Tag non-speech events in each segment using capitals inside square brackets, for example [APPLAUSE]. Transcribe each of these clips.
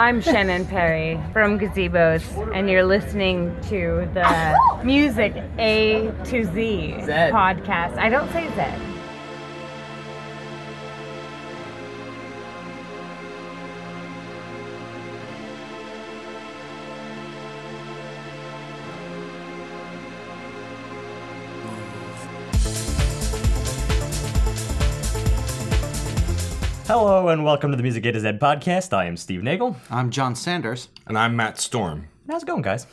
I'm Shannon Perry from Gazebos, and you're listening to the [LAUGHS] Music A to Z podcast. I don't say Zed. Hello and welcome to the Music A to Z podcast. I am Steve Nagel. I'm John Sanders. And I'm Matt Storm. How's it going, guys?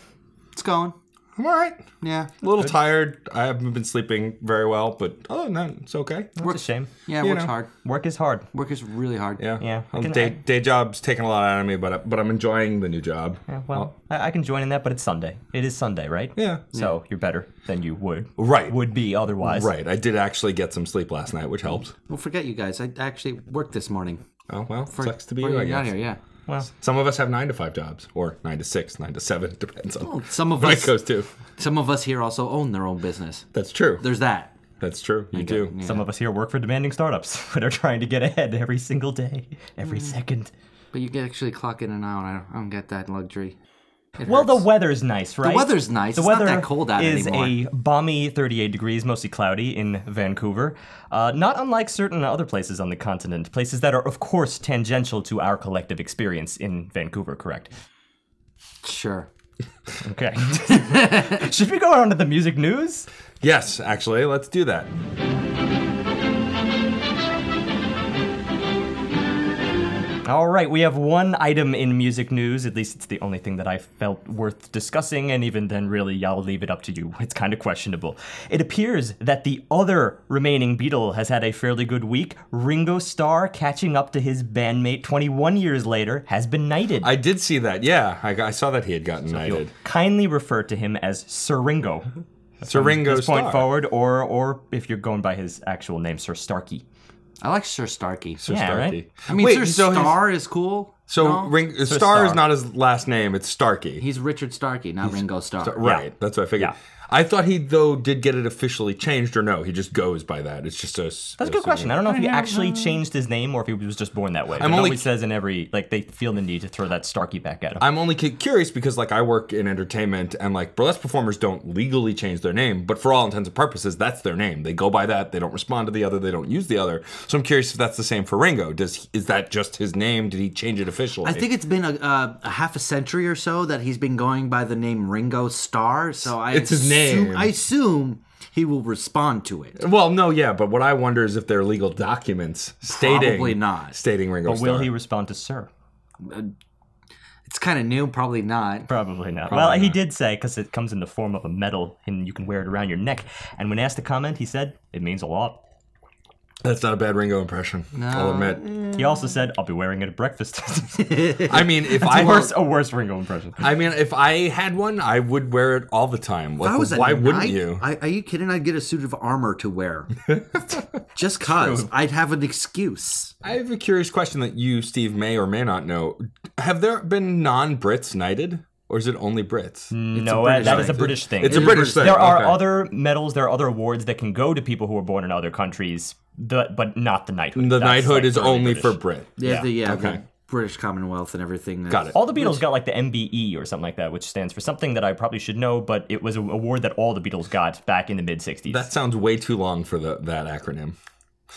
It's going. I'm all right. Yeah. A little tired. I haven't been sleeping very well, but other than that, it's okay. It's a shame. Yeah, You work's know. hard. Work is hard. Work is really hard. Yeah. Yeah, I Um, can- day, I- day job's taking a lot out of me, but but I'm enjoying the new job. Yeah, well, I, I can join in that, but it's Sunday. It is Sunday, right? Yeah. So you're better than you would Right. would be otherwise. Right. I did actually get some sleep last night, which helped. Well, forget you guys. I actually worked this morning. Oh well, For, sucks to be for you. I you out guess. here, yeah. Well, Some of us have nine to five jobs, or nine to six, nine to seven, [LAUGHS] depends on Some of us, goes to. some of us here also own their own business. That's true. There's that. That's true. You do. Yeah. some of us here work for demanding startups [LAUGHS] that are trying to get ahead every single day, every Mm. second. But you can actually clock in and out. I don't, I don't get that luxury. It Well, the weather's nice, right? The weather's nice. The It's not weather that cold out is anymore. a balmy 38 degrees, mostly cloudy in Vancouver. Uh, not unlike certain other places on the continent, places that are, of course, tangential to our collective experience in Vancouver. Correct? Sure. [LAUGHS] Okay. [LAUGHS] Should we go on to the music news? Yes, actually, let's do that. All right, we have one item in music news. At least it's the only thing that I felt worth discussing, and even then, really, I'll leave it up to you. [LAUGHS] It's kind of questionable. It appears that the other remaining Beatle has had a fairly good week. Ringo Starr, catching up to his bandmate 21 years later, has been knighted. I did see that. Yeah, I, I saw that he had gotten knighted. Kindly refer to him as Sir Ringo. Sir Ringo this point forward, or or if you're going by his actual name, Sir Starkey. I like Sir Starkey. Sir Yeah, Starkey. right? I mean, Wait, Sir so his- Star is cool. So No? Ring, Star, Starr. is not his last name; it's Starkey. He's Richard Starkey, not Ringo Starr. right. That's what I figured. Yeah. I thought he though did get it officially changed, or no? He just goes by that. It's just a. That's a good question. I don't know if he actually changed his name or if he was just born that way. I'm it only- always says in every like they feel the need to throw that Starkey back at him. I'm only cu- curious because like I work in entertainment and like burlesque performers don't legally change their name, but for all intents and purposes, that's their name. They go by that. They don't respond to the other. They don't use the other. So I'm curious if that's the same for Ringo. Does is that just his name? Did he change it officially? I think it's been a, a, a half a century or so that he's been going by the name Ringo Starr. So I It's his assume. I assume he will respond to it. Well, no, yeah, but what I wonder is if there are legal documents stating Probably not. stating Ringo but will Starr. he respond to Sir? Uh, it's kind of new, probably not. Probably not. well, he did say because it comes in the form of a medal and you can wear it around your neck. And when asked to comment, he said it means a lot. That's not a bad Ringo impression. I'll admit. He also said, "I'll be wearing it at breakfast." [LAUGHS] I mean, if a I worse, a worse Ringo impression. I mean, if I had one, I would wear it all the time. Like, If I was a why wouldn't knight, you? I, are you kidding? I'd get a suit of armor to wear. [LAUGHS] Just cause I'd have an excuse. I have a curious question that you, Steve, may or may not know. Have there been non-Brits knighted, or is it only Brits? no, British that is a. British thing. It's a British thing. There are okay. other medals, there are other awards that can go to people who were born in other countries, the, but not the knighthood. The That's, knighthood like, is only British. for Brit. Yeah, Yeah. the yeah, Okay. the British Commonwealth and everything. Got it. All the Beatles got like the MBE or something like that, which stands for something that I probably should know, but it was an award that all the Beatles got back in the mid '60s. That sounds way too long for the that acronym.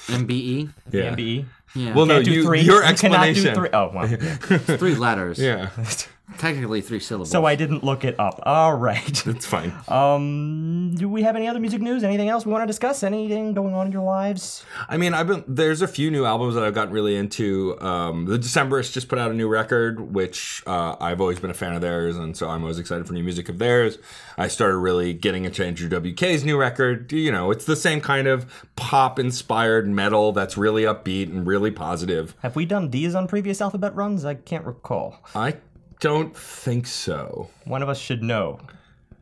MBE. Yeah. MBE. Yeah. Well, no, Can't do you, three. your You cannot do explanation. three. Oh, well. [LAUGHS] three letters. Yeah, [LAUGHS] Technically three syllables. so I didn't look it up. All right. [LAUGHS] That's fine. [LAUGHS] Um, do we have any other music news? Anything else we want to discuss? Anything going on in your lives? I mean, I've been there's a few new albums that I've gotten really into. Um, the Decemberists just put out a new record, which uh, I've always been a fan of theirs, and so I'm always excited for new music of theirs. I started really getting into Andrew WK's new record. You know, it's the same kind of pop-inspired metal that's really upbeat and really positive. Have we done these on previous alphabet runs? I can't recall. I don't think so. One of us should know.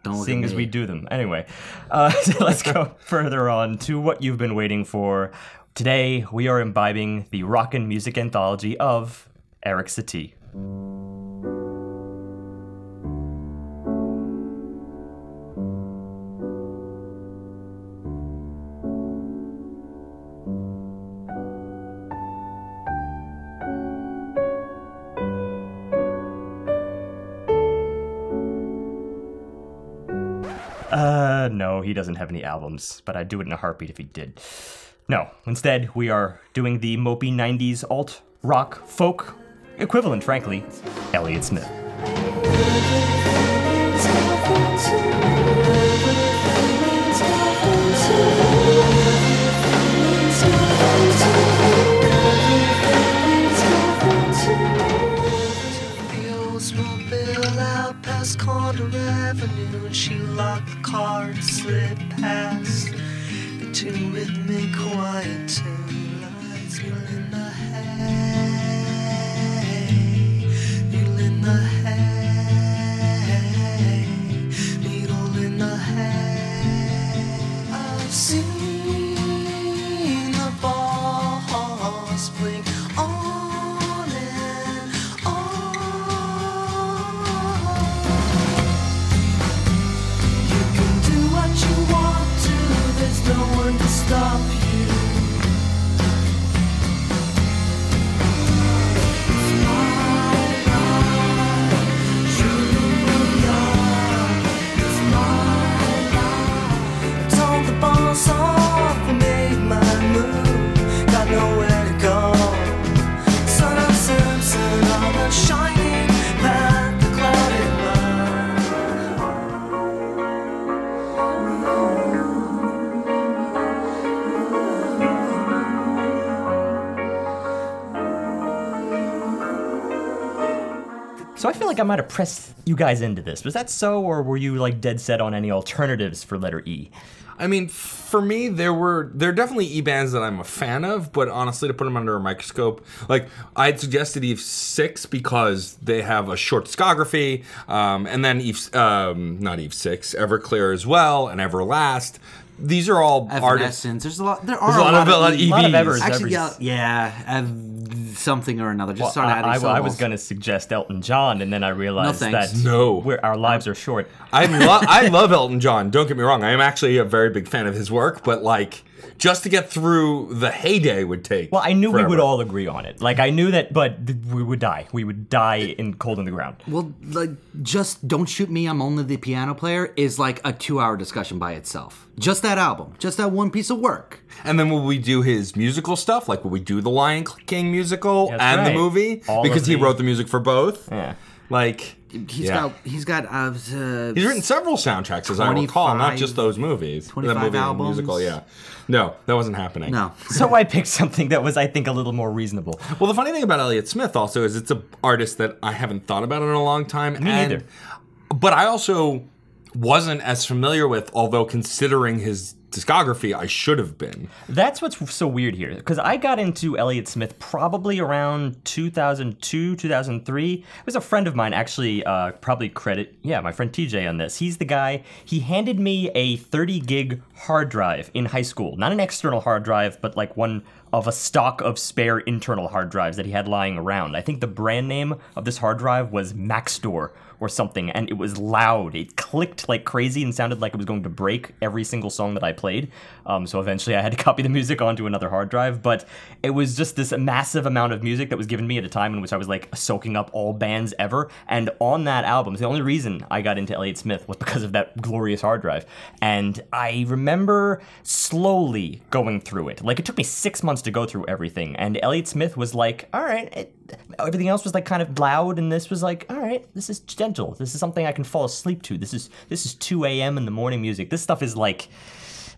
Don't look seeing as we do them. Anyway, uh, [LAUGHS] so let's go [LAUGHS] further on to what you've been waiting for. Today, we are imbibing the rock and music anthology of Eric Satie. He doesn't have any albums, but I'd do it in a heartbeat if he did. No, instead, we are doing the mopey 90s alt rock folk equivalent, frankly, Elliott Smith. Avenue, she locked the car and slid past the two rhythmic Hawaiian tune lights. Needle in the hay, I might have pressed you guys into this. Was that so, or were you like dead set on any alternatives for letter E? I mean, for me, there were there are definitely e bands that I'm a fan of, but honestly, to put them under a microscope, like I'd suggested Eve Six because they have a short discography, um, and then Eve, um, not Eve Six, Everclear as well, and Everlast. These are all artists. There's a lot. There are a lot of, a lot of E- lot of EVs. Evers. Actually, yeah, Ever's- yeah, Ev- something or another. Just Well, start I, adding I- I was going to suggest Elton John, and then I realized thanks. that No. we're, our lives are short. I lo- I love Elton John. Don't get me wrong. I am actually a very big fan of his work, but like just to get through the heyday would take. Well, I knew we would all agree on it. Like I knew that, but th- we would die. We would die in cold in the ground. Well, like, just don't shoot me. I'm only the piano player. Is like a two-hour discussion by itself. Just that album. Just that one piece of work. And then will we do his musical stuff? Like will we do the Lion King musical That's and right. the movie? All because he the- wrote the music for both. Yeah. Like He's yeah. got. He's got. Uh, uh, He's written several soundtracks, as I recall, not just those movies. 25 movie albums. musical, yeah. No, that wasn't happening. no. [LAUGHS] So I picked something that was, I think, a little more reasonable. Well, the funny thing about Elliott Smith also is it's an artist that I haven't thought about in a long time. Me and, neither. But I also wasn't as familiar with, although considering his discography, I should have been. That's what's so weird here, because I got into Elliott Smith probably around 2002, 2003. It was a friend of mine, actually, uh, probably credit, yeah, my friend TJ on this. He's the guy, he handed me a 30 gig hard drive in high school. Not an external hard drive, but like one of a stock of spare internal hard drives that he had lying around. I think the brand name of this hard drive was Maxtor or something, and it was loud. It clicked like crazy and sounded like it was going to break every single song that I played. Um, so eventually I had to [LAUGHS] copy the music onto another hard drive, but it was just this massive amount of music that was given me at a time in which I was like soaking up all bands ever. And on that album, the only reason I got into Elliott Smith was because of that glorious hard drive. And I remember slowly going through it. Like it took me six months to go through everything. And Elliott Smith was like, all right, it, everything else was like kind of loud, and this was like, all right, this is gentle. This is something I can fall asleep to. This is this is 2 a.m. in the morning music. This stuff is like.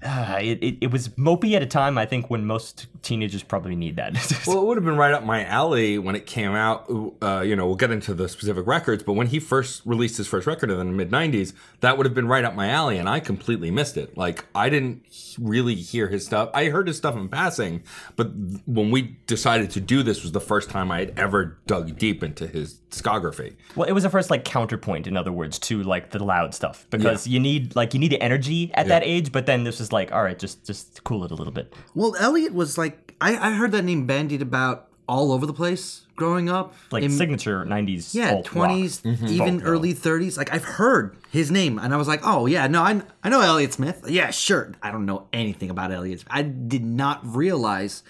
Uh, [SIGHS] it, it, it was mopey at a time, I think, when most teenagers probably need that. [LAUGHS] Well, it would have been right up my alley when it came out. Uh, you know, we'll get into the specific records, but when he first released his first record in the mid 90s, that would have been right up my alley, and I completely missed it. Like, I didn't really hear his stuff. I heard his stuff in passing, but when we decided to do this was the first time I had ever dug deep into his discography. Well, it was the first like counterpoint, in other words, to like the loud stuff because you need like you need the energy at that age, but then this was like, all right, just just cool it a little bit. Well, Elliott was like. I, I heard that name bandied about all over the place growing up. Like In- signature '90s. Yeah, alt rock. twenties, mhm. even Folk early thirties. Like I've heard his name, and I was like, "Oh yeah, no, I I know Elliott Smith. Yeah, sure. I don't know anything about Elliott. I did not realize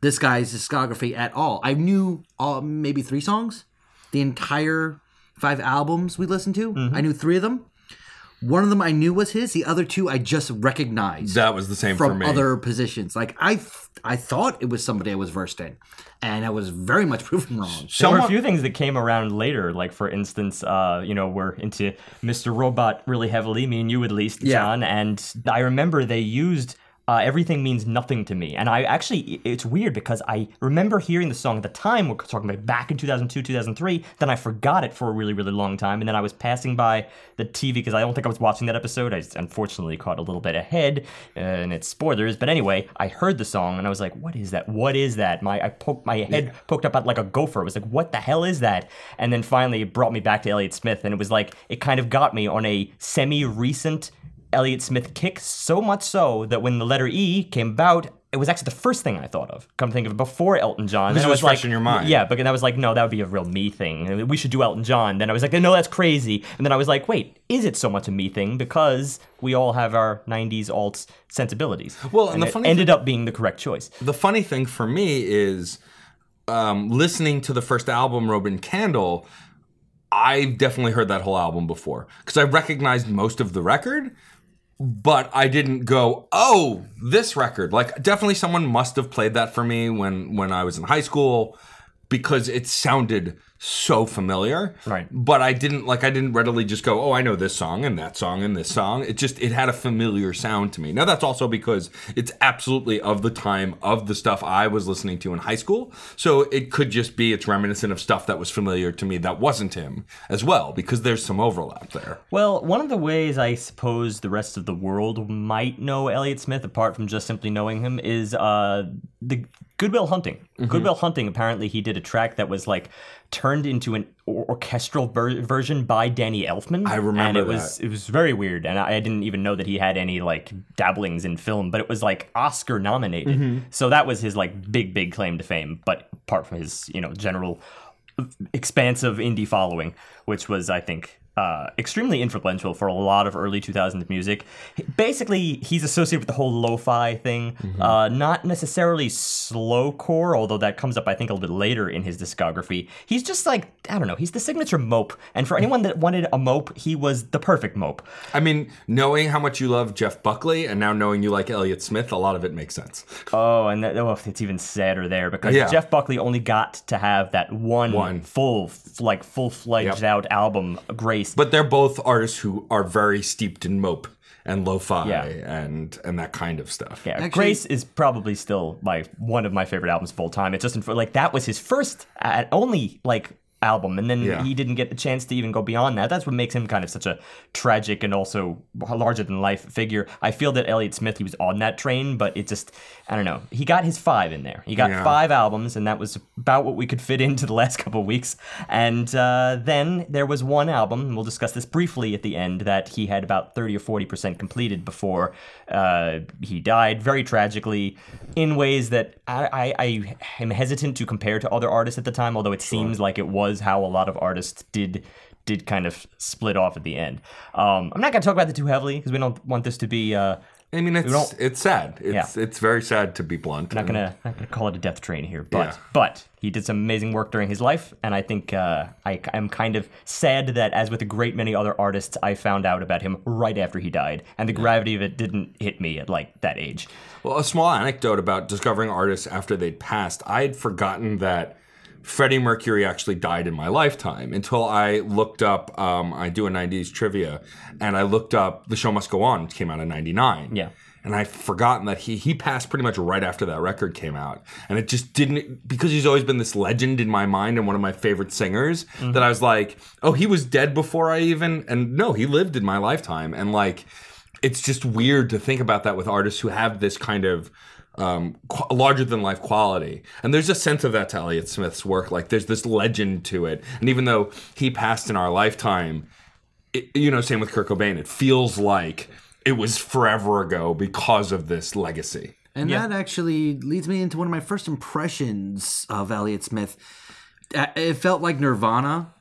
this guy's discography at all. I knew all maybe three songs, the entire five albums we listened to. Mm-hmm. I knew three of them. One of them I knew was his. The other two I just recognized That was the same for from me. other positions. Like I, th- I thought it was somebody I was versed in, and I was very much [LAUGHS] proven wrong. There were a few things that came around later, like for instance, uh, you know, we're into Mr. Robot really heavily, me and you at least, Yeah. John, and I remember they used uh, Everything Means Nothing to Me. And I actually, it's weird because I remember hearing the song at the time, we're talking about back in 2002, 2003, then I forgot it for a really, really long time, and then I was passing by the TV because I don't think I was watching that episode. I unfortunately caught a little bit ahead, and it's spoilers, but anyway, I heard the song and I was like, what is that? What is that? My, I poked, my head poked up at like a gopher. I was like, what the hell is that? And then finally it brought me back to Elliott Smith, and it was like, it kind of got me on a semi recent Elliott Smith kick, so much so that when the letter E came about, it was actually the first thing I thought of. Come to think of it, before Elton John. Because Then it was fresh like, in your mind. Yeah, but then I was like, no, that would be a real me thing. We should do Elton John. Then I was like, no, that's crazy. And then I was like, wait, is it so much a me thing? Because we all have our 90s alt sensibilities. Well, and the it funny ended up being the correct choice. the funny thing for me is um, listening to the first album, Roman Candle. I've definitely heard that whole album before because I recognized most of the record, but I didn't go, "Oh, this record." Like, definitely someone must have played that for me when when I was in high school because it sounded so familiar. Right. But I didn't like I didn't readily just go, "Oh, I know this song and that song and this song." It just it had a familiar sound to me. Now that's also because it's absolutely of the time of the stuff I was listening to in high school. So it could just be it's reminiscent of stuff that was familiar to me that wasn't him as well because there's some overlap there. Well, one of the ways I suppose the rest of the world might know Elliott Smith, apart from just simply knowing him, is uh, the Good Will Hunting. Mm-hmm. Good Will Hunting. Apparently, he did a track that was like turned into an orchestral ver- version by Danny Elfman. I remember and it was it was very weird, and I, I didn't even know that he had any like dabblings in film, but it was like Oscar nominated. Mm-hmm. So that was his like big big claim to fame. But apart from his you know general expansive indie following, which was, I think, uh, extremely influential for a lot of early 2000s music. Basically, he's associated with the whole lo-fi thing, uh, not necessarily slowcore, although that comes up, I think, a little bit later in his discography. He's just like, I don't know, he's the signature mope. And for anyone that wanted a mope, he was the perfect mope. I mean, knowing how much you love Jeff Buckley and now knowing you like Elliott Smith, a lot of it makes sense. Oh, and that, oh, it's even sadder there because Yeah. Jeff Buckley only got to have that one, One. full, like full fledged Yep. out album, Grace. But they're both artists who are very steeped in mope and lo-fi Yeah. and and that kind of stuff. Yeah, Actually- Grace is probably still my one of my favorite albums of all time. It's just like that was his first and only like album, and then Yeah. he didn't get the chance to even go beyond that. That's what makes him kind of such a tragic and also larger than life figure. I feel that Elliott Smith he was on that train, but it just I don't know. He got his five in there. He got Yeah. five albums, and that was about what we could fit [LAUGHS] into the last couple of weeks. And uh, then there was one album, and we'll discuss this briefly at the end, that he had about 30 or 40% completed before uh, he died, very tragically, in ways that I, I, I am hesitant to compare to other artists at the time, although it seems like it was how a lot of artists did did kind of split off at the end. Um, I'm not going to talk about it too heavily because we don't want this to be. Uh, I mean, it's it's sad. It's Yeah. it's very sad to be blunt. not gonna not gonna call it a death train here, but Yeah. but he did some amazing work during his life, and I think uh, I am kind of sad that, as with a great many other artists, I found out about him right after he died, and the gravity of it didn't hit me at like that age. Well, a small anecdote about discovering artists after they'd passed. I had forgotten that Freddie Mercury actually died in my lifetime until I looked up. Um, I do a '90s trivia, and I looked up "The Show Must Go On," which came out in '99. Yeah. And I'd forgotten that he he passed pretty much right after that record came out, and it just didn't because he's always been this legend in my mind and one of my favorite singers that I was like, oh, he was dead before I even and no, he lived in my lifetime, and like it's just weird to think about that with artists who have this kind of um, qu- larger than life quality. And there's a sense of that to Elliott Smith's work. Like there's this legend to it. And even though he passed in our lifetime, it, you know, same with Kurt Cobain, it feels like it was forever ago because of this legacy. And Yeah. that actually leads me into one of my first impressions of Elliott Smith. It felt like Nirvana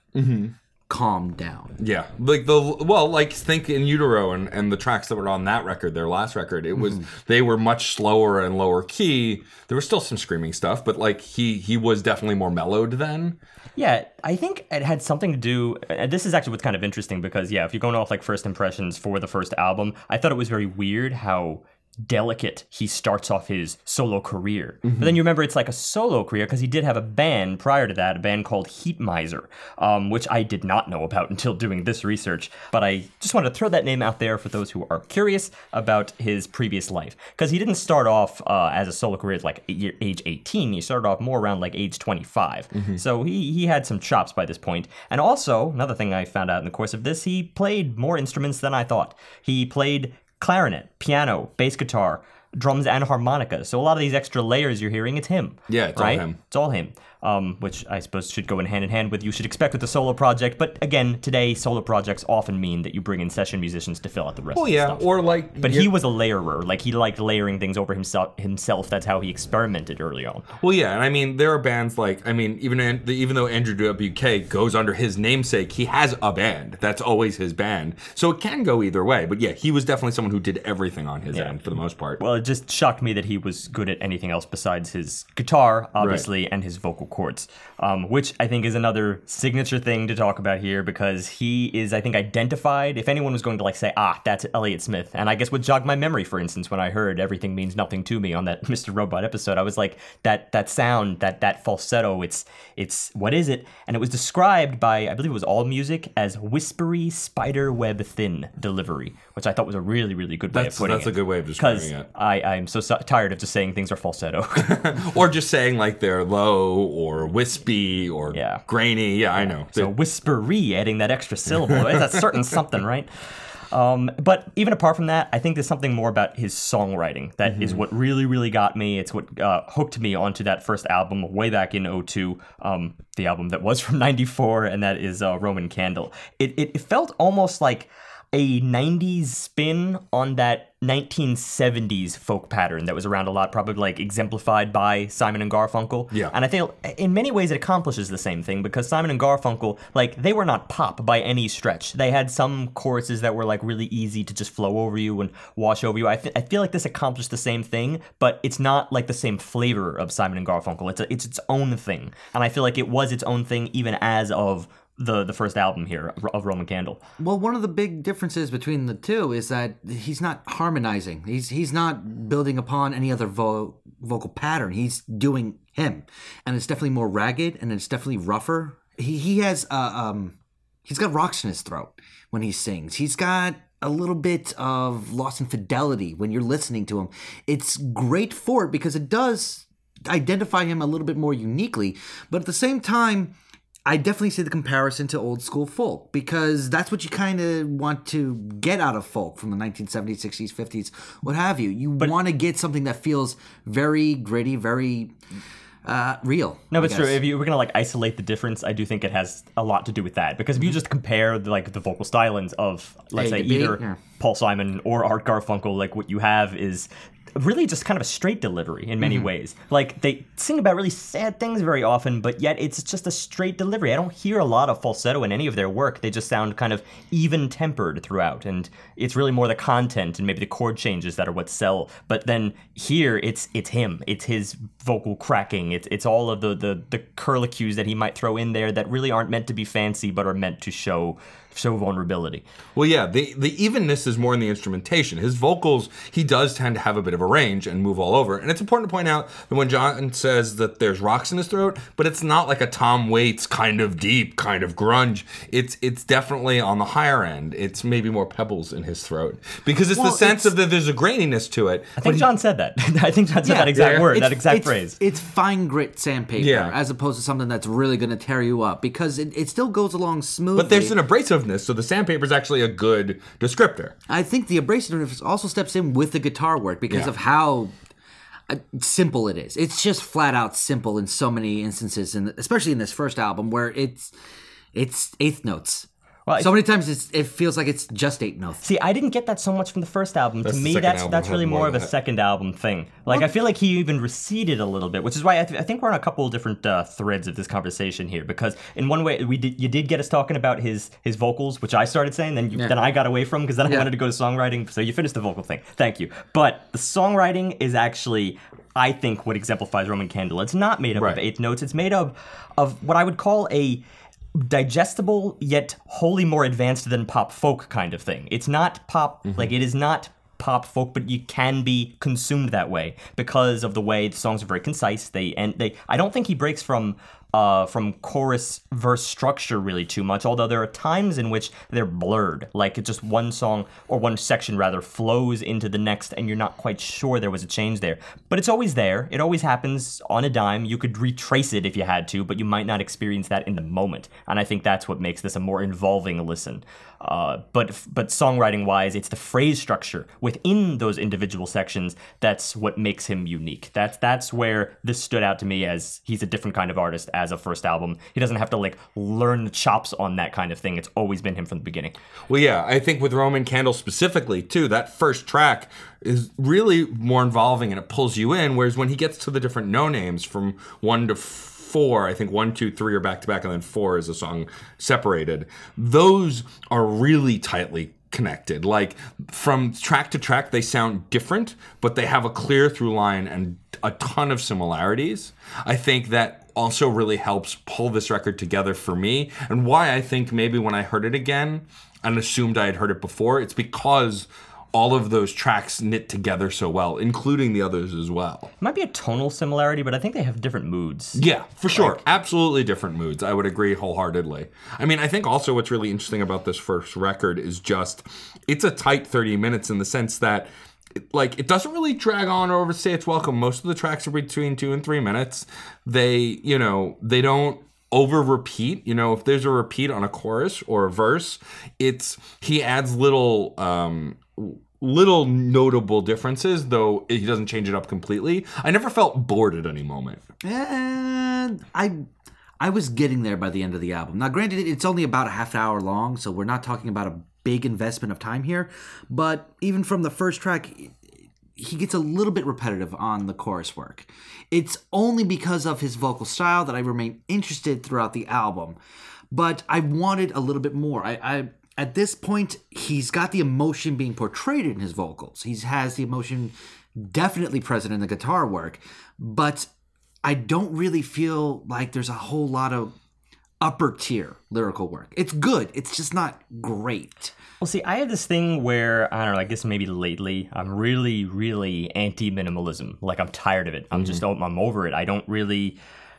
calmed down. Yeah, like the well, like think in utero and, and the tracks that were on that record, their last record, it was mm-hmm. they were much slower and lower key. There was still some screaming stuff, but like he he was definitely more mellowed then. Yeah, I think it had something to do. And this is actually what's kind of interesting because, yeah, if you're going off like first impressions for the first album, I thought it was very weird how delicate he starts off his solo career. But then you remember it's like a solo career because he did have a band prior to that, a band called Heatmiser, um, which I did not know about [LAUGHS] until doing this research. But I just wanted to throw that name out there for those who are curious about his previous life because he didn't start off uh, as a solo career at like age 18. He started off more around like age 25. So he he had some chops by this point. And also another thing I found out in the course of this, he played more instruments than I thought. He played clarinet, piano, bass guitar, drums, and harmonica. So a lot of these extra layers you're hearing, it's him. Yeah, it's all right? him. It's all him. Um, which I suppose should go in hand in hand with you should expect with a solo project. But again, today solo projects often mean that you bring in session musicians to fill out the rest. Oh of yeah, stuff. or like, But he was a layerer. Like he liked layering things over himself. Himself. That's how he experimented early on. Well, yeah, and I mean, there are bands like, I mean, even even though Andrew WK goes under his namesake, he has a band. That's always his band, so it can go either way. But yeah, he was definitely someone who did everything on his end for the most part. Well, it just shocked me that he was good at anything else besides his guitar, obviously, and his vocal cords, um, which I think is another signature thing to talk about here because he is, I think, identified. If anyone was going to like say, ah, that's Elliott Smith, and I guess would jog my memory, for instance, when I heard "Everything Means Nothing to Me" on that [LAUGHS] Mr. Robot episode, I was like, that that sound, that that falsetto, it's it's what is it? And it was described by, I believe it was AllMusic, as whispery spider web thin delivery, which I thought was a really really good way That's- of putting that's it. a good way of describing it. I, I'm so, so tired of just saying things are falsetto. [LAUGHS] or just saying like they're low or wispy or Yeah. grainy. Yeah, I know. so whispery, adding that extra [LAUGHS] syllable. That's a certain something, right? Um, but even apart from that, I think there's something more about his songwriting that is what really, really got me. It's what uh, hooked me onto that first album way back in 02, um, the album that was [LAUGHS] from 94, and that is uh, Roman Candle. It, it, it felt almost like a 90s spin on that 1970s folk pattern that was around a lot, probably like exemplified by Simon and Garfunkel. Yeah. And I feel in many ways it accomplishes the same thing because Simon and Garfunkel, like, they were not pop by any stretch. They had some choruses that were like really easy to just flow over you and wash over you. I, th- I feel like this accomplished the same thing, but it's not like the same flavor of Simon and Garfunkel. It's a, it's its own thing, and I feel like it was its own thing even as of the the first album here of Roman Candle. Well, one of the big differences between the two is that he's not harmonizing. He's he's not building upon any other vo- vocal pattern. He's doing him, and it's definitely more ragged and it's definitely rougher. He he has uh, um he's got rocks in his throat when he sings. He's got a little bit of loss in fidelity when you're listening to him. It's great for it because it does identify him a little bit more uniquely, but at the same time. I definitely see the comparison to old school folk because that's what you kind of want to get out of folk from the 1970s, 60s, 50s, what have you. You want to get something that feels very gritty, very uh, real. No, but it's true. If you were gonna like isolate the difference, I do think it has a lot to do with that. Because if you just compare the, like the vocal stylings of let's A say to B, either yeah. Paul Simon or Art Garfunkel, like what you have is really just kind of a straight delivery in Mm-hmm. many ways. Like they sing about really sad things very often, but yet it's just a straight delivery. I don't hear a lot of falsetto in any of their work. They just sound kind of even tempered throughout, and it's really more the content and maybe the chord changes that are what sell. But then here, it's it's him. It's his vocal cracking. It's it's all of the the the curlicues that he might throw in there that really aren't meant to be fancy, but are meant to show show vulnerability. Well, yeah, the the evenness is more in the instrumentation. His vocals, he does tend to have a bit of a range and move all over. And it's important to point out that when John says that there's rocks in his throat, but it's not like a Tom Waits kind of deep, kind of grunge. It's it's definitely on the higher end. It's maybe more pebbles in his throat because it's Well, the sense it's- of that there's a graininess to it. I think John said that. [LAUGHS] I think John said Yeah, that exact yeah. word, that exact it's- phrase. It's fine grit sandpaper Yeah. as opposed to something that's really going to tear you up because it, it still goes along smoothly. But there's an so the sandpaper is actually a good descriptor. I think the abrasiveness also steps in with the guitar work because Yeah. of how uh, simple it is. It's just flat out simple in so many instances, and especially in this first album where it's it's eighth notes. Well, so many times it's, it feels like it's just eight notes. See, I didn't get that so much from the first album. That's to me, that's that's really more more of a that. second album thing. Like, I feel like he even receded a little bit, which is why I, th- I think we're on a couple of different uh, threads of this conversation here. Because in one way, we did, you did get us talking about his his vocals, which I started saying, then you, Yeah. then I got away from because then I Yeah. wanted to go to songwriting. So you finished the vocal thing. Thank you. But the songwriting is actually. I think what exemplifies Roman Candle. It's not made up Right. of eighth notes. It's made up of what I would call a digestible yet wholly more advanced than pop folk kind of thing. It's not pop mm-hmm. like it is not pop folk, but you can be consumed that way because of the way the songs are very concise. They and they. I don't think he breaks from. Uh, from chorus verse structure really too much although there are times in which they're blurred like it's just one song or one section rather flows into the next and you're not quite sure there was a change there. But it's always there. It always happens on a dime. You could retrace it if you had to but you might not experience that in the moment. And i think that's what makes this a more involving listen uh, but but songwriting wise it's the phrase structure within those individual sections that's what makes him unique. That's that's where this stood out to me as he's a different kind of artist as a first album. He doesn't have to like learn the chops on that kind of thing. It's always been him from the beginning. Well, yeah, I think with Roman Candle specifically, too, that first track is really more involving and it pulls you in. Whereas when he gets to the different no names from one to I think one, two, three are back to back, and then four is a song separated. Those are really tightly connected. Like from track to track, they sound different, but they have a clear through line and a ton of similarities. I think that also really helps pull this record together for me, and why I think maybe when I heard it again and assumed I had heard it before, it's because all of those tracks knit together so well, including the others as well. It might be a tonal similarity but i think they have different moods Yeah, for sure. Absolutely different moods. I would agree wholeheartedly. I mean, I think also what's really interesting about this first record is just it's a tight 30 minutes in the sense that like it doesn't really drag on or overstay its welcome. Most of the tracks are between 2 and 3 minutes. They, you know, they don't over repeat you know if there's a repeat on a chorus or a verse it's he adds little um little notable differences though he doesn't change it up completely i never felt bored at any moment And I I was getting there by the end of the album. Now, granted, it's only about a half hour long, so we're not talking about a big investment of time here. But even from the first track, he gets a little bit repetitive on the chorus work. It's only because of his vocal style that I remain interested throughout the album. But I wanted a little bit more. I, at this point, he's got the emotion being portrayed in his vocals. He has the emotion definitely present in the guitar work, but I don't really feel like there's a whole lot of upper tier lyrical work. It's good. It's just not great. Well, see, I have this thing where I don't know. I guess maybe lately I'm really, really anti-minimalism. Like I'm tired of it. I'm just mm-hmm. I'm over it. I don't really.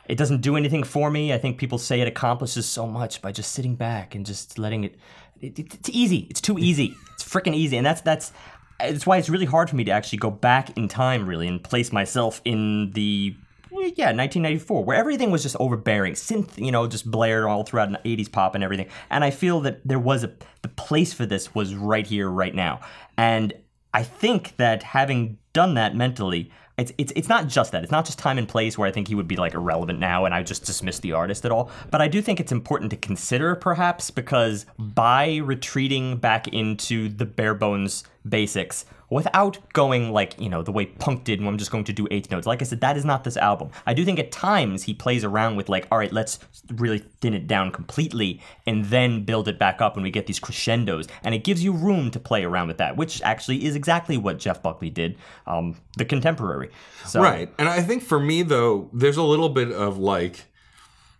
It doesn't do anything for me. I think people say it accomplishes so much by just sitting back and just letting it. It, it it's easy. It's too easy. It's freaking easy, and that's that's. It's why it's really hard for me to actually go back in time, really, and place myself in the yeah, 1994, where everything was just overbearing. Synth, you know, just blared all throughout 80s pop and everything. And I feel that there was a the place for this was right here, right now. And I think that having done that mentally, it's, it's it's not just that. It's not just time and place where I think he would be like irrelevant now and I just dismiss the artist at all. But I do think it's important to consider perhaps because by retreating back into the bare bones basics without going like, you know, the way Punk did when I'm just going to do eighth notes. Like I said, that is not this album. I do think at times he plays around with like, all right, let's really thin it down completely and then build it back up when we get these crescendos. And it gives you room to play around with that, which actually is exactly what Jeff Buckley did, um, the contemporary. So, Right. And I think for me though, there's a little bit of like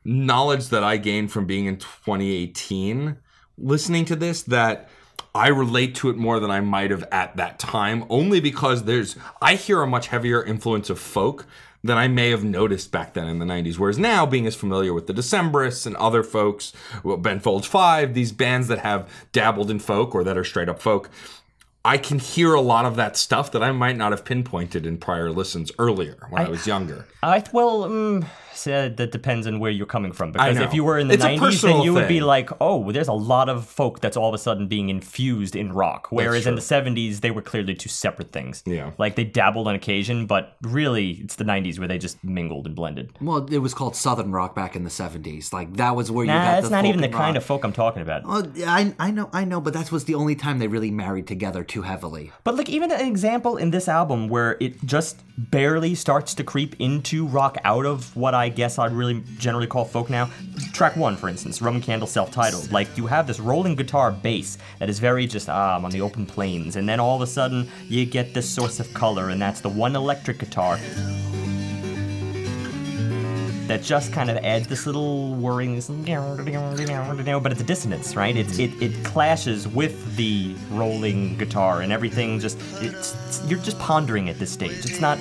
knowledge that I gained from being in 2018 listening to this that I relate to it more than I might have at that time only because there's I hear a much heavier influence of folk than I may have noticed back then in the 90s. Whereas now, being as familiar with the Decemberists and other folks, well, Ben Folds 5, these bands that have dabbled in folk or that are straight up folk, I can hear a lot of that stuff that I might not have pinpointed in prior listens earlier when I, was younger. I well, um, said that depends on where you're coming from. Because if you were in the It's 90s, then you would be like, oh, there's a lot of folk that's all of a sudden being infused in rock. Whereas in the 70s, they were clearly two separate things. Yeah. Like they dabbled on occasion, but really, it's the 90s where they just mingled and blended. Well, it was called Southern rock back in the '70s. Like that was where you Nah, got that's not even the and kind of folk I'm talking about. Well, I I know I know, but that was the only time they really married together too heavily. But like even an example in this album where it just barely starts to creep into rock out of what I guess I'd really generally call folk now. Track one, for instance, Roman Candle self-titled. Like you have this rolling guitar bass that is very just ah I'm on the open plains, and then all of a sudden you get this source of color, and that's the one electric guitar. That just kind of adds this little whirring, this but it's a dissonance, right? It's, it it clashes with the rolling guitar and everything. Just it's- you're just pondering at this stage. It's not.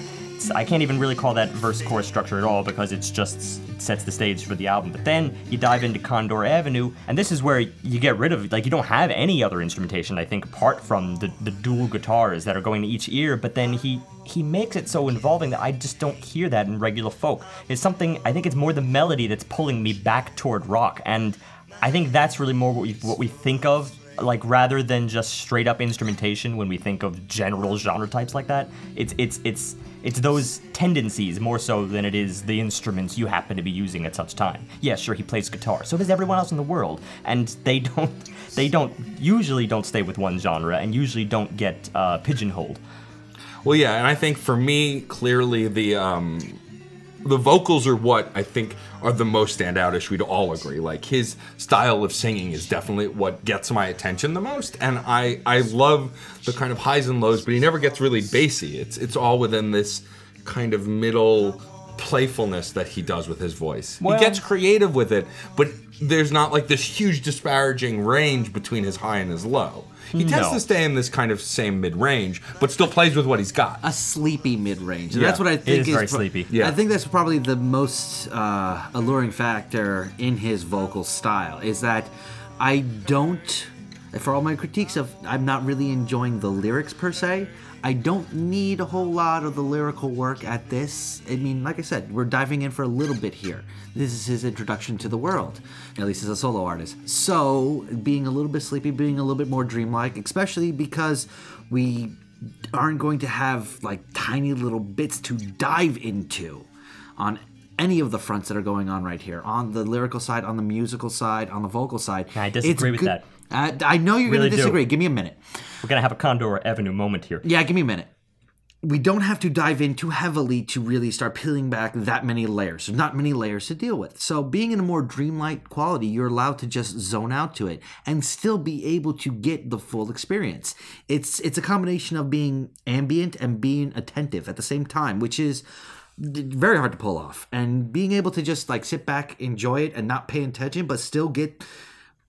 I can't even really call that verse chorus structure at all because it's just it sets the stage for the album. But then you dive into Condor Avenue, and this is where you get rid of like you don't have any other instrumentation. I think apart from the the dual guitars that are going to each ear. But then he he makes it so involving that I just don't hear that in regular folk. It's something I think it's more the melody that's pulling me back toward rock, and I think that's really more what we what we think of. Like rather than just straight up instrumentation when we think of general genre types like that, it's it's it's it's those tendencies more so than it is the instruments you happen to be using at such time. Yeah, sure, he plays guitar. So does everyone else in the world, and they [LAUGHS] don't they don't usually don't stay with one genre and usually don't get uh, pigeonholed. Well, yeah, and I think for me, clearly the um, the vocals are what I think are the most standoutish. We'd all agree. Like his style of singing is definitely what gets my attention the most, and I I love the kind of highs and lows, but he never gets really bassy. It's it's all within this kind of middle playfulness that he does with his voice. Well- he gets creative with it, but there's not like this huge disparaging range between his high and his low. He tends No. to stay in this kind of same mid range, but still plays with what he's got. A sleepy mid range. Yeah. That's what I think is very sleepy. Yeah. I think that's probably the most uh, alluring factor in his vocal style is that I don't, for all my critiques of, I'm not really enjoying the lyrics per se. I don't need a whole lot of the lyrical work at this. I mean, like I said, we're diving in for a little bit here. This is his introduction to the world, at least as a solo artist. So, being a little bit sleepy, being a little bit more dreamlike, especially because we aren't going to have like tiny little bits to dive into on any of the fronts that are going on right here on the lyrical side on the musical side on the vocal side I disagree with good- I, I know you're Really going to do. disagree give me a minute We're gonna have a Condor Avenue moment here. yeah give me a minute we don't have to dive in too heavily to really start peeling back that many layers. There's not many layers to deal with. So, being in a more dreamlike quality, you're allowed to just zone out to it and still be able to get the full experience. It's it's a combination of being ambient and being attentive at the same time, which is very hard to pull off. And being able to just like sit back, enjoy it, and not pay attention, but still get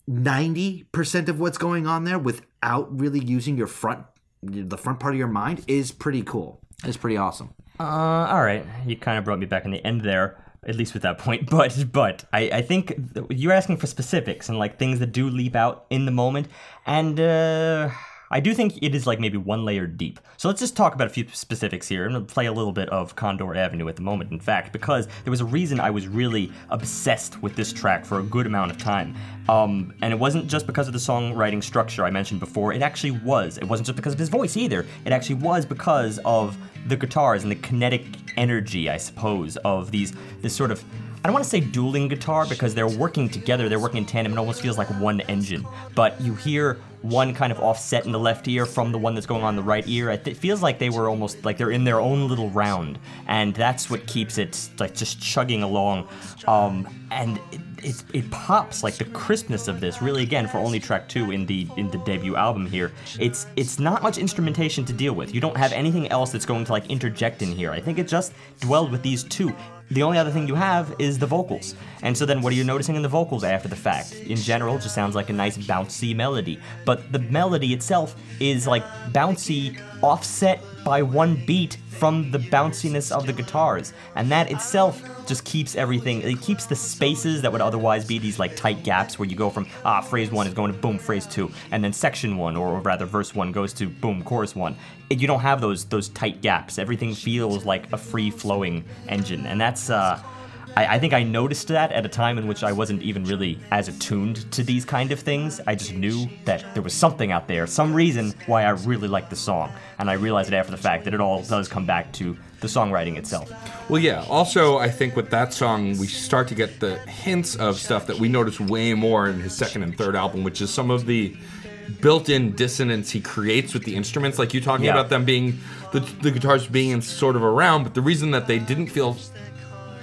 90% of what's going on there without really using your front the front part of your mind is pretty cool. It's pretty awesome. Uh, all right, you kind of brought me back in the end there, at least with that point. [LAUGHS] But but I, I think you're asking for specifics and like things that do leap out in the moment, and uh, I do think it is like maybe one layer deep. So let's just talk about a few specifics here and play a little bit of Condor Avenue at the moment. In fact, because there was a reason I was really obsessed with this track for a good amount of time. Um, and it wasn't just because of the songwriting structure I mentioned before. It actually was. It wasn't just because of his voice either. It actually was because of the guitars and the kinetic energy, I suppose, of these this sort of I don't want to say dueling guitar because they're working together, they're working in tandem, it almost feels like one engine. But you hear one kind of offset in the left ear from the one that's going on the right ear. It feels like they were almost like they're in their own little round, and that's what keeps it like just chugging along. Um, and it, it, it pops like the crispness of this really again for only track two in the in the debut album here. It's it's not much instrumentation to deal with. You don't have anything else that's going to like interject in here. I think it just dwelled with these two the only other thing you have is the vocals. And so then what are you noticing in the vocals after the fact? In general, it just sounds like a nice bouncy melody. But the melody itself is like bouncy, offset by one beat from the bounciness of the guitars. And that itself just keeps everything, it keeps the spaces that would otherwise be these like tight gaps where you go from, ah, phrase one is going to boom, phrase two, and then section one, or rather verse one goes to boom, chorus one. You don't have those those tight gaps. Everything feels like a free flowing engine. And that's, uh, I, I think I noticed that at a time in which I wasn't even really as attuned to these kind of things. I just knew that there was something out there, some reason why I really liked the song. And I realized it after the fact that it all does come back to the songwriting itself. Well, yeah. Also, I think with that song, we start to get the hints of stuff that we notice way more in his second and third album, which is some of the built-in dissonance he creates with the instruments. Like you talking Yeah. about them being the, the guitars being in sort of around, but the reason that they didn't feel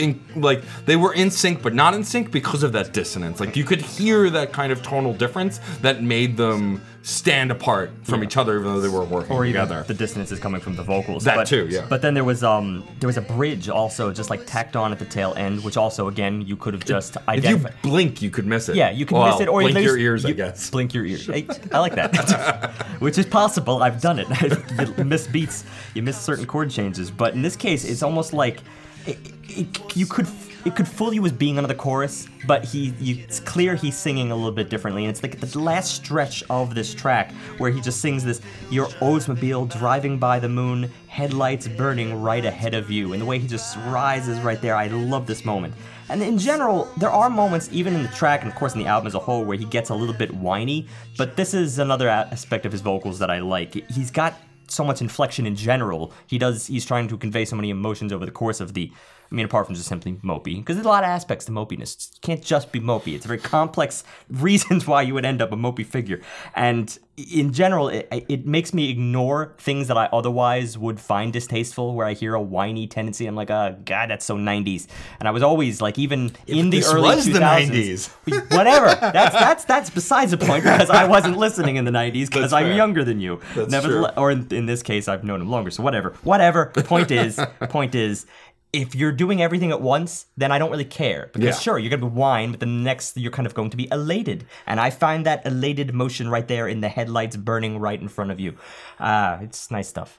in like they were in sync but not in sync because of that dissonance. Like you could hear that kind of tonal difference that made them stand apart from each other, even though they were working or together. the dissonance is coming from the vocals. That but, too, yeah. But then there was um there was a bridge also just like tacked on at the tail end, which also again you could have just if you blink, you could miss it. Yeah, you can Well, miss it, or you blink at your ears, I guess. Blink your ears. I, I like that, [LAUGHS] which is possible. I've done it. [LAUGHS] you miss beats, you miss certain chord changes, but in this case, it's almost like it, you could it could fool you as being the chorus, but he you, it's clear he's singing a little bit differently, and it's like the last stretch of this track where he just sings this "Your Oldsmobile driving by the moon, headlights burning right ahead of you," and the way he just rises right there. I love this moment. And in general, there are moments, even in the track and of course in the album as a whole, where he gets a little bit whiny. But this is another aspect of his vocals that I like. He's got so much inflection in general. He does. He's trying to convey so many emotions over the course of the. I mean, apart from just simply mopey, because there's a lot of aspects to mopiness. It can't just be mopey. It's very complex [LAUGHS] reasons why you would end up a mopey figure. And in general, it, it makes me ignore things that I otherwise would find distasteful. Where I hear a whiny tendency, I'm like, oh god, that's so 90s. And I was always like, even in the early was the 2000s, whatever. That's that's that's besides the point because I wasn't [LAUGHS] listening in the 90s because I'm fair. younger than you. That's Nevertheless, true. or in, in this case, I've known him longer. So whatever, whatever. The Point is, point is. If you're doing everything at once, then I don't really care. Because Yeah. sure, you're gonna be whine, but the next you're kind of going to be elated. And I find that elated motion right there in the headlights burning right in front of you. Ah, it's nice stuff.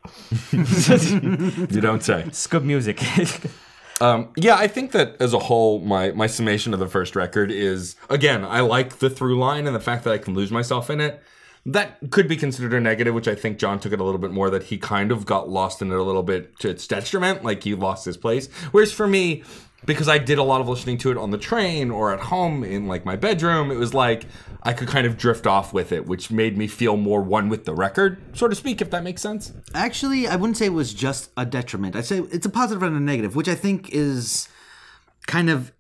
[LAUGHS] You don't say. It's good music. [LAUGHS] Um, yeah, I think that as a whole, my my summation of the first record is again, I like the through line and the fact that I can lose myself in it. That could be considered a negative, which I think John took it a little bit more. That he kind of got lost in it a little bit to its detriment, like he lost his place. Whereas for me, because I did a lot of listening to it on the train or at home in like my bedroom, it was like I could kind of drift off with it, which made me feel more one with the record, so to speak, if that makes sense. Actually, I wouldn't say it was just a detriment. I'd say it's a positive and a negative, which I think is kind of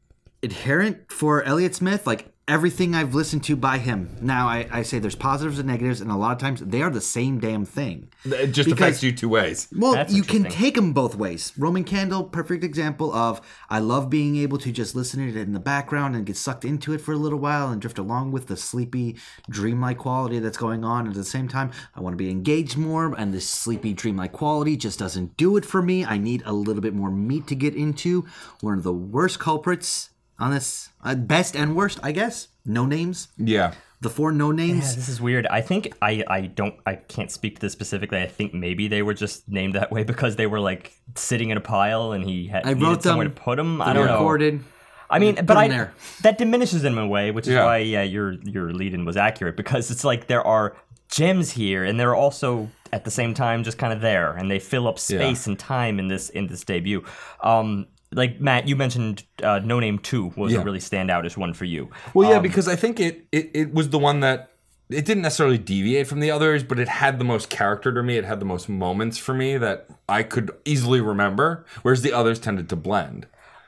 inherent for Elliott Smith. Like everything I've listened to by him. Now, I, I say there's positives and negatives, and a lot of times they are the same damn thing. It just Because- affects you two ways. Well, That's you can take them both ways. Roman Candle, perfect example of I love being able to just listen to it in the background and get sucked into it for a little while and drift along with the sleepy, dreamlike quality that's going on. And at the same time, I want to be engaged more, and this sleepy, dreamlike quality just doesn't do it for me. I need a little bit more meat to get into. One of the worst culprits on this, uh, best and worst, I guess. No names. Yeah. The four no Yeah, names. this is weird. I think I, I don't I can't speak to this specifically. I think maybe they were just named that way because they were like sitting in a pile and he had I needed wrote somewhere to put them. I don't know. recorded. I mean, but I there. that diminishes them in a way, which is Yeah. why yeah your your lead in was accurate because it's like there are gems here and they're also at the same time just kind of there and they fill up space and time in this in this debut. Um, like Matt, you mentioned uh, No Name Two was Yeah. a really standoutish one for you. Well, yeah, because I think it, it it was the one that it didn't necessarily deviate from the others, but it had the most character to me. It had the most moments for me that I could easily remember, whereas the others tended to blend.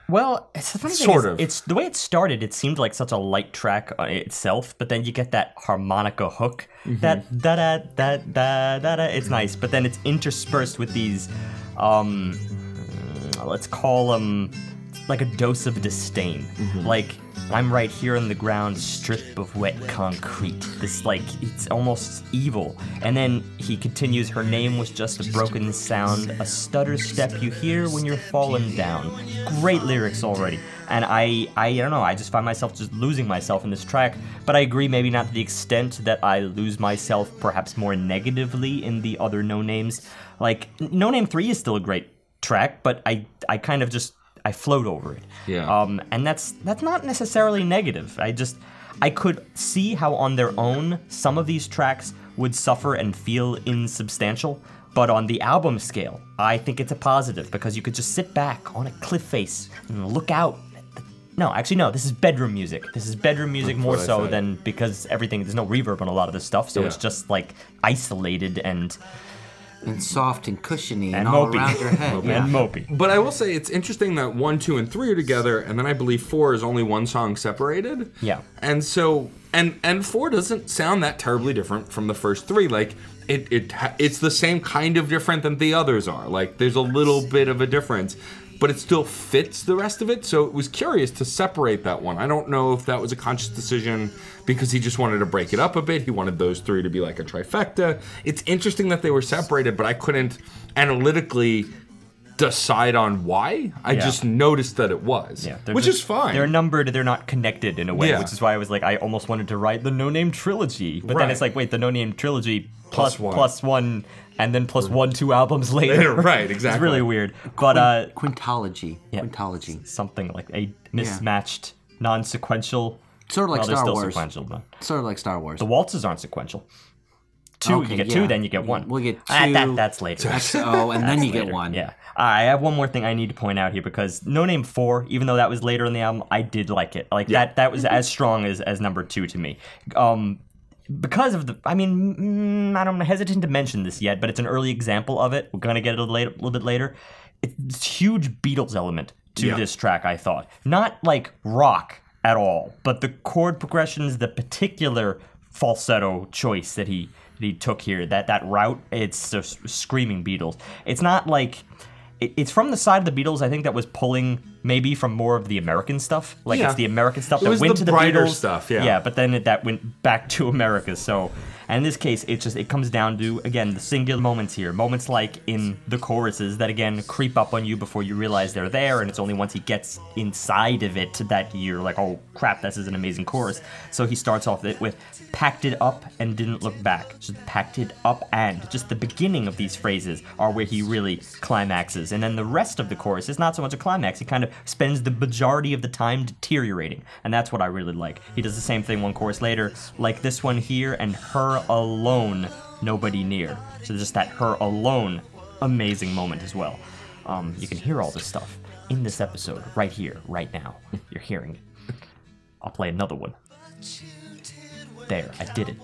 Well, it's the funny thing Sort is, of. It's the way it started. It seemed like such a light track itself, but then you get that harmonica hook, Mm-hmm. that da da da da da da. It's nice, but then it's interspersed with these, um, let's call them like a dose of disdain. Mm-hmm. Like I'm right here on the ground, strip of wet concrete. This, like, it's almost evil. And then he continues, Her name was just a broken sound, a stutter step you hear when you're falling down. Great lyrics already. And I, I don't know, I just find myself just losing myself in this track. But I agree, maybe not to the extent that I lose myself perhaps more negatively in the other No Names. Like, No Name 3 is still a great track, but I, I kind of just I float over it. Yeah. Um, and that's that's not necessarily negative. I just I could see how on their own some of these tracks would suffer and feel insubstantial, but on the album scale, I think it's a positive because you could just sit back on a cliff face and look out. No, actually, no. This is bedroom music. This is bedroom music more so than because everything. There's no reverb on a lot of this stuff, so Yeah. it's just like isolated and and soft and cushiony and, and all mopey around your head. [LAUGHS] yeah. and mopey. But I will say it's interesting that one, two, and three are together, and then I believe four is only one song separated. Yeah. And so, and and four doesn't sound that terribly different from the first three. Like it, it, it's the same kind of different than the others are. Like there's a little bit of a difference, but it still fits the rest of it. So it was curious to separate that one. I don't know if that was a conscious decision because he just wanted to break it up a bit. He wanted those three to be like a trifecta. It's interesting that they were separated, but I couldn't analytically decide on why. I Yeah. just noticed that it was, Yeah, which just- is fine. They're numbered, they're not connected in a way, Yeah. which is why I was like, I almost wanted to write the No Name Trilogy, but then it's like, wait, the No Name Trilogy Plus plus one. plus one, and then plus one, two albums [LAUGHS] later. Right, [LAUGHS] exactly. It's really weird, but uh, Quintology. Yeah. Quintology. something like a mismatched, non-sequential. Sort of like well, Star still Wars. sequential, but Sort of like Star Wars. the waltzes aren't sequential. Two, Okay, you get yeah. two, then you get one. We'll get Ah, that- that's later. That's- oh, and then [LAUGHS] you get one. Yeah. I have one more thing I need to point out here because No Name Four, even though that was later in the album, I did like it. Like that that was as strong as as number two to me. Um because of the, I mean, mm, I don't, I'm hesitant to mention this yet, but it's an early example of it. We're gonna get it a little, later, little bit later. It's huge Beatles element to Yeah. this track. I thought not like rock at all, but the chord progressions, the particular falsetto choice that he that he took here, that that route, it's just screaming Beatles. It's not like it, it's from the side of the Beatles. I think that was pulling maybe from more of the American stuff. Like Yeah. it's the American stuff It that went the to the brighter Beatles stuff, yeah. yeah, but then it, that went back to America. So, and in this case, it just it comes down to again the singular moments here, moments like in the choruses that again creep up on you before you realize they're there, and it's only once he gets inside of it that you're like, oh crap, this is an amazing chorus. So he starts off it with packed it up and didn't look back, just packed it up and just the beginning of these phrases are where he really climaxes, and then the rest of the chorus is not so much a climax. He kind of spends the majority of the time deteriorating, and that's what I really like. He does the same thing one chorus later, like this one here, and her alone, nobody near. So just that her alone, amazing moment as well. Um, you can hear all this stuff in this episode right here, right now. [LAUGHS] You're hearing it. I'll play another one. There, I did it.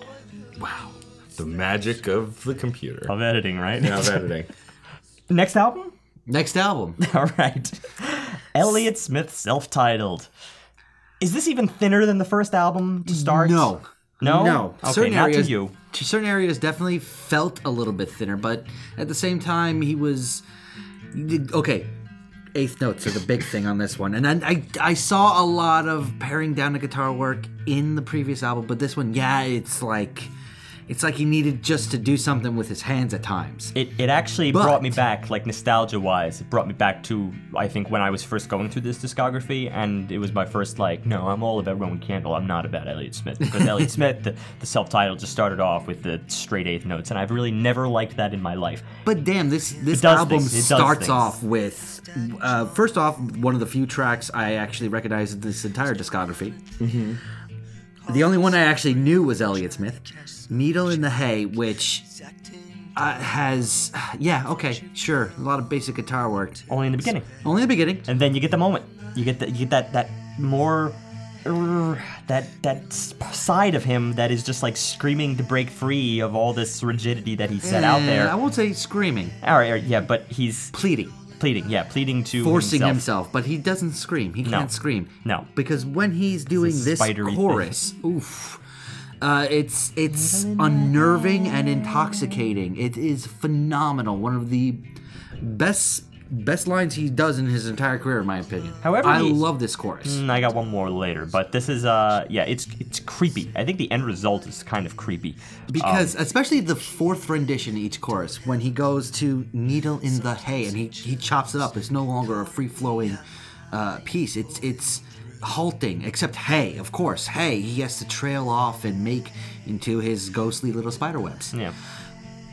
wow, the magic of the computer. Of editing, right? Yeah, of editing. [LAUGHS] Next album? Next album. [LAUGHS] All right. Elliott Smith, self-titled. Is this even thinner than the first album to start? No. No? No. Okay, not to you. Certain areas definitely felt a little bit thinner, but at the same time, he was. Okay. Eighth notes are the big thing on this one. And I, I, I saw a lot of paring down the guitar work in the previous album, but this one, yeah, it's like. It's like he needed just to do something with his hands at times. It, it actually But- brought me back, like nostalgia wise, it brought me back to, I think, when I was first going through this discography, and it was my first, like, no, I'm all about Roman Candle, I'm not about Elliott Smith. Because [LAUGHS] Elliott Smith, the, the self titled, just started off with the straight eighth notes, and I've really never liked that in my life. But damn, this this does album things. Starts off with uh, first off one of the few tracks I actually recognized in this entire discography. Mm-hmm. The only one I actually knew was Elliott Smith, "Needle in the Hay," which uh, has yeah okay sure a lot of basic guitar work. Only in the beginning. Only in the beginning. and then you get the moment. You get the, you get that that more er, that that s- side of him that is just like screaming to break free of all this rigidity that he set out Eh, there. I won't say screaming, All right, all right, yeah, but he's pleading, pleading, yeah, pleading to forcing himself. himself, but he doesn't scream. He No. can't scream. No. because when he's doing this spidery thing. chorus, oof, uh, it's it's unnerving and intoxicating. It is phenomenal. One of the best best lines he does in his entire career, in my opinion. However, I he- love this chorus. Mm, I got one more later, but this is uh yeah, it's it's creepy. I think the end result is kind of creepy. Because especially the fourth rendition each chorus, when he goes to needle in the hay and he, he chops it up, it's no longer a free flowing uh, piece. It's it's halting, except hay, of course. Hay he has to trail off and make into his ghostly little spider webs. Yeah.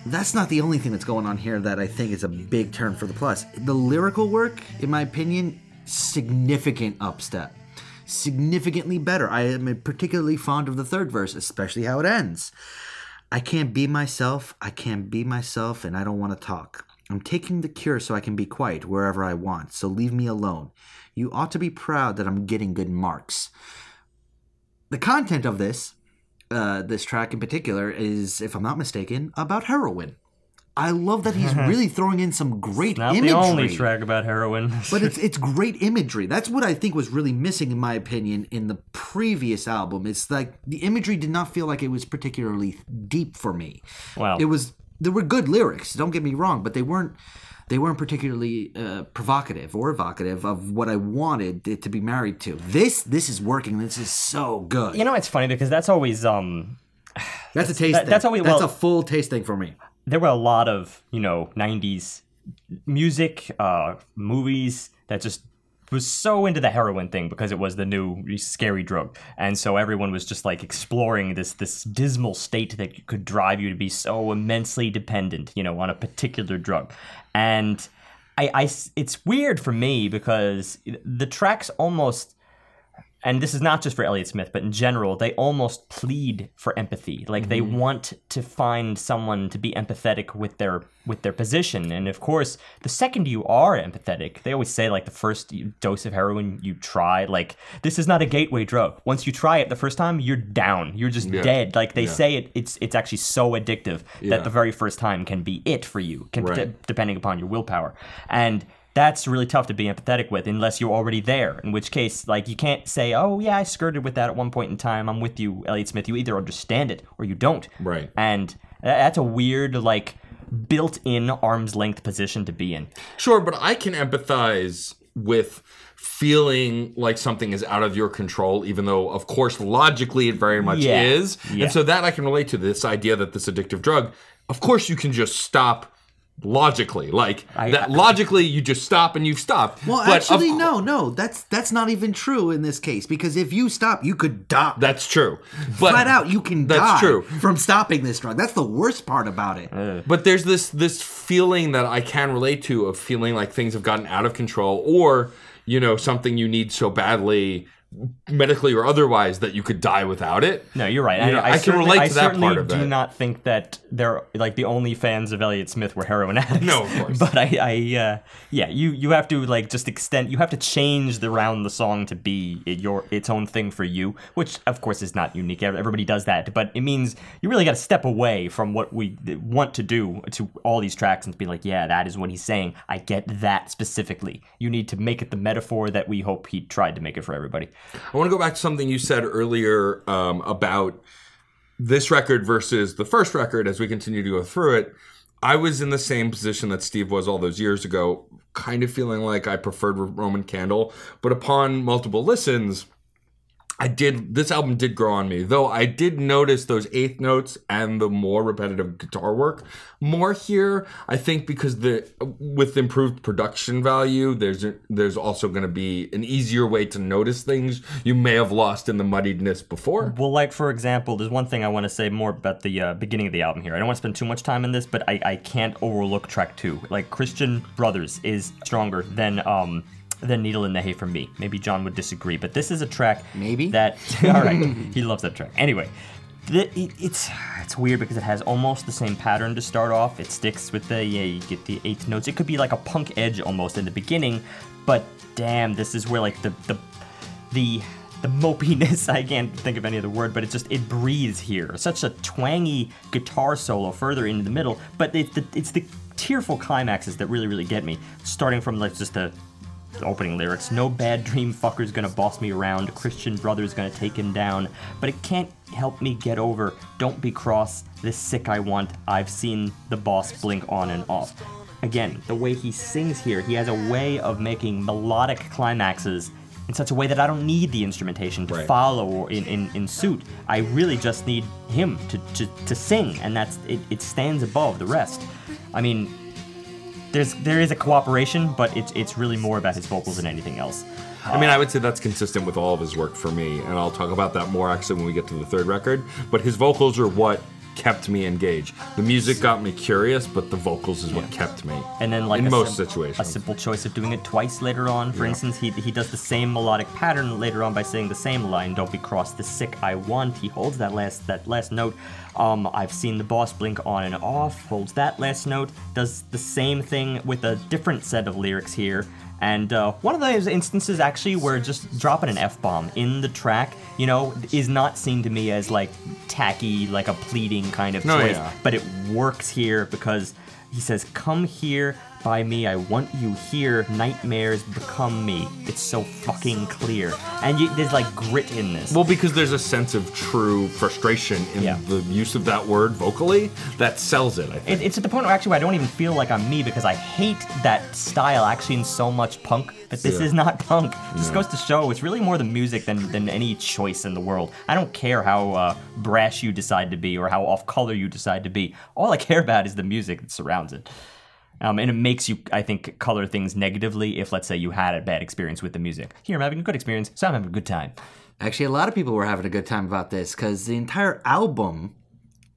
That's not the only thing that's going on here that I think is a big turn for the plus. The lyrical work, in my opinion, significant upstep. Significantly better. I am particularly fond of the third verse, especially how it ends. I can't be myself, I can't be myself, and I don't want to talk. I'm taking the cure so I can be quiet wherever I want, so leave me alone. You ought to be proud that I'm getting good marks. The content of this, uh, this track in particular, is, if I'm not mistaken, about heroin. I love that he's [LAUGHS] really throwing in some great Not imagery. the only track about heroin. [LAUGHS] But it's it's [LAUGHS] great imagery. That's what I think was really missing, in my opinion, in the previous album. It's like the imagery did not feel like it was particularly deep for me. Wow. It was there were good lyrics. Don't get me wrong, but they weren't they weren't particularly uh, provocative or evocative of what I wanted it to be married to. This this is working. This is so good. you know, it's funny because that's always um [SIGHS] that's a taste. that- thing. that's always- that's a full taste thing for me. there were a lot of you know 90s music uh movies that just was so into the heroin thing because it was the new scary drug. And so everyone was just like exploring this this dismal state that could drive you to be so immensely dependent you know on a particular drug. And I, I, it's weird for me because the tracks almost and this is not just for Elliott Smith, but in general, they almost plead for empathy. Like they mm-hmm. want to find someone to be empathetic with their with their position. And of course, the second you are empathetic, they always say like the first dose of heroin you try, like this is not a gateway drug. Once you try it the first time, you're down. You're just Yeah. dead. Like they Yeah. say it it's it's actually so addictive Yeah. that the very first time can be it for you, can, Right. de- depending upon your willpower. And that's really tough to be empathetic with unless you're already there. In which case, like you can't say, "Oh yeah, I skirted with that at one point in time. I'm with you, Elliott Smith." You either understand it or you don't. Right. And that's a weird, like, built-in arm's length position to be in. Sure, but I can empathize with feeling like something is out of your control, even though, of course, logically it very much Yeah. is. Yeah. And so that I can relate to this idea that this addictive drug, of course, you can just stop logically. Like I- that logically, you just stop and you've stopped. Well, But actually, no, no. That's that's not even true in this case because if you stop, you could die. That's true. But flat out you can That's die true. from stopping this drug that's the worst part about it uh, But there's this this feeling that I can relate to of feeling like things have gotten out of control, or you know something you need so badly, medically or otherwise, that you could die without it. No, you're right. You know, I can certainly- relate I to that part of it. do not think that they're like the only fans of Elliott Smith were heroin addicts. No, of course. [LAUGHS] But I, I uh, yeah, you you have to like just extend. You have to change the round the song to be it, your its own thing for you, which of course is not unique. Everybody does that, but it means you really got to step away from what we want to do to all these tracks and be like, yeah, that is what he's saying. I get that specifically. You need to make it the metaphor that we hope he tried to make it for everybody. I want to go back to something you said earlier um, about this record versus the first record as we continue to go through it. I was in the same position that Steve was all those years ago, kind of feeling like I preferred Roman Candle. But upon multiple listens, I did this album did grow on me, though I did notice those eighth notes and the more repetitive guitar work more here. I think because the with improved production value, there's there's also going to be an easier way to notice things you may have lost in the muddiedness before. Well, like for example, there's one thing I want to say more about the uh, beginning of the album here. I don't want to spend too much time in this, but I, I can't overlook track two. Like Christian Brothers is stronger than um than Needle in the Hay for me. Maybe John would disagree, but this is a track Maybe. that [LAUGHS] [LAUGHS] all right. he loves that track. Anyway. The, it, it's it's weird because it has almost the same pattern to start off. It sticks with the yeah, you get the eighth notes. It could be like a punk edge almost in the beginning, but damn, this is where like the the the the mopiness [LAUGHS] i can't think of any other word but it just it breathes here such a twangy guitar solo further into the middle but it's the it's the tearful climaxes that really really get me starting from like just the opening lyrics. No bad dream fucker's gonna boss me around. Christian brother's gonna take him down. But it can't help me get over. Don't be cross. This sick i want. I've seen the boss blink on and off. Again, the way he sings here, he has a way of making melodic climaxes in such a way that I don't need the instrumentation to Right. follow or in, in, in suit. I really just need him to, to, to sing, and that's it, it stands above the rest. I mean, there's there is a cooperation, but it's it's really more about his vocals than anything else. I mean, I would say that's consistent with all of his work for me, and I'll talk about that more actually when we get to the third record. But his vocals are what kept me engaged. The music got me curious, but the vocals is what kept me. And then, like in a most sim- situations, a simple choice of doing it twice later on. For instance, he he does the same melodic pattern later on by saying the same line, "Don't be cross, the sick I want." He holds that last that last note. Um, I've seen the boss blink on and off. Holds that last note. Does the same thing with a different set of lyrics here. And uh, one of those instances, actually, where just dropping an F bomb in the track, you know, is not seen to me as like tacky, like a pleading kind of choice. yeah. But it works here because he says, Come here by me, I want you here, nightmares become me. It's so fucking clear. And you, there's like grit in this. Well, because there's a sense of true frustration in Yeah. the use of that word vocally that sells it. I think. It, it's at the point where actually I don't even feel like I'm me because I hate that style actually in so much punk. But this Yeah. is not punk. This just goes to show it's really more the music than, than any choice in the world. I don't care how uh, brash you decide to be or how off color you decide to be. All I care about is the music that surrounds it. Um, and it makes you, I think, color things negatively if, let's say, you had a bad experience with the music. Here, I'm having a good experience, so I'm having a good time. Actually, a lot of people were having a good time about this because the entire album,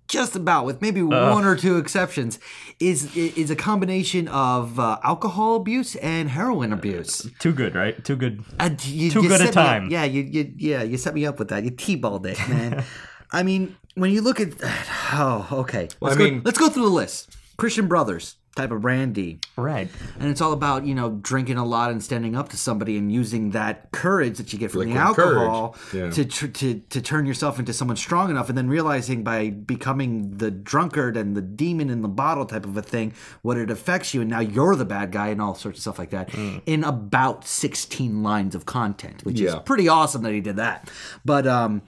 just about with maybe one or two exceptions, is is a combination of uh, alcohol abuse and heroin abuse. Too good, right? Too good. And you, Too you good a set me up- time. Yeah, you, you yeah you set me up with that. You t-balled it, man. [LAUGHS] I mean, when you look at [SIGHS] oh, okay. Let's I go, mean- let's go through the list. Christian Brothers type of brandy. Right. And it's all about, you know, drinking a lot and standing up to somebody and using that courage that you get from the alcohol yeah. to, tr- to to turn yourself into someone strong enough and then realizing by becoming the drunkard and the demon in the bottle type of a thing, what it affects you and now you're the bad guy and all sorts of stuff like that Mm. in about 16 lines of content, which is pretty awesome that he did that. But um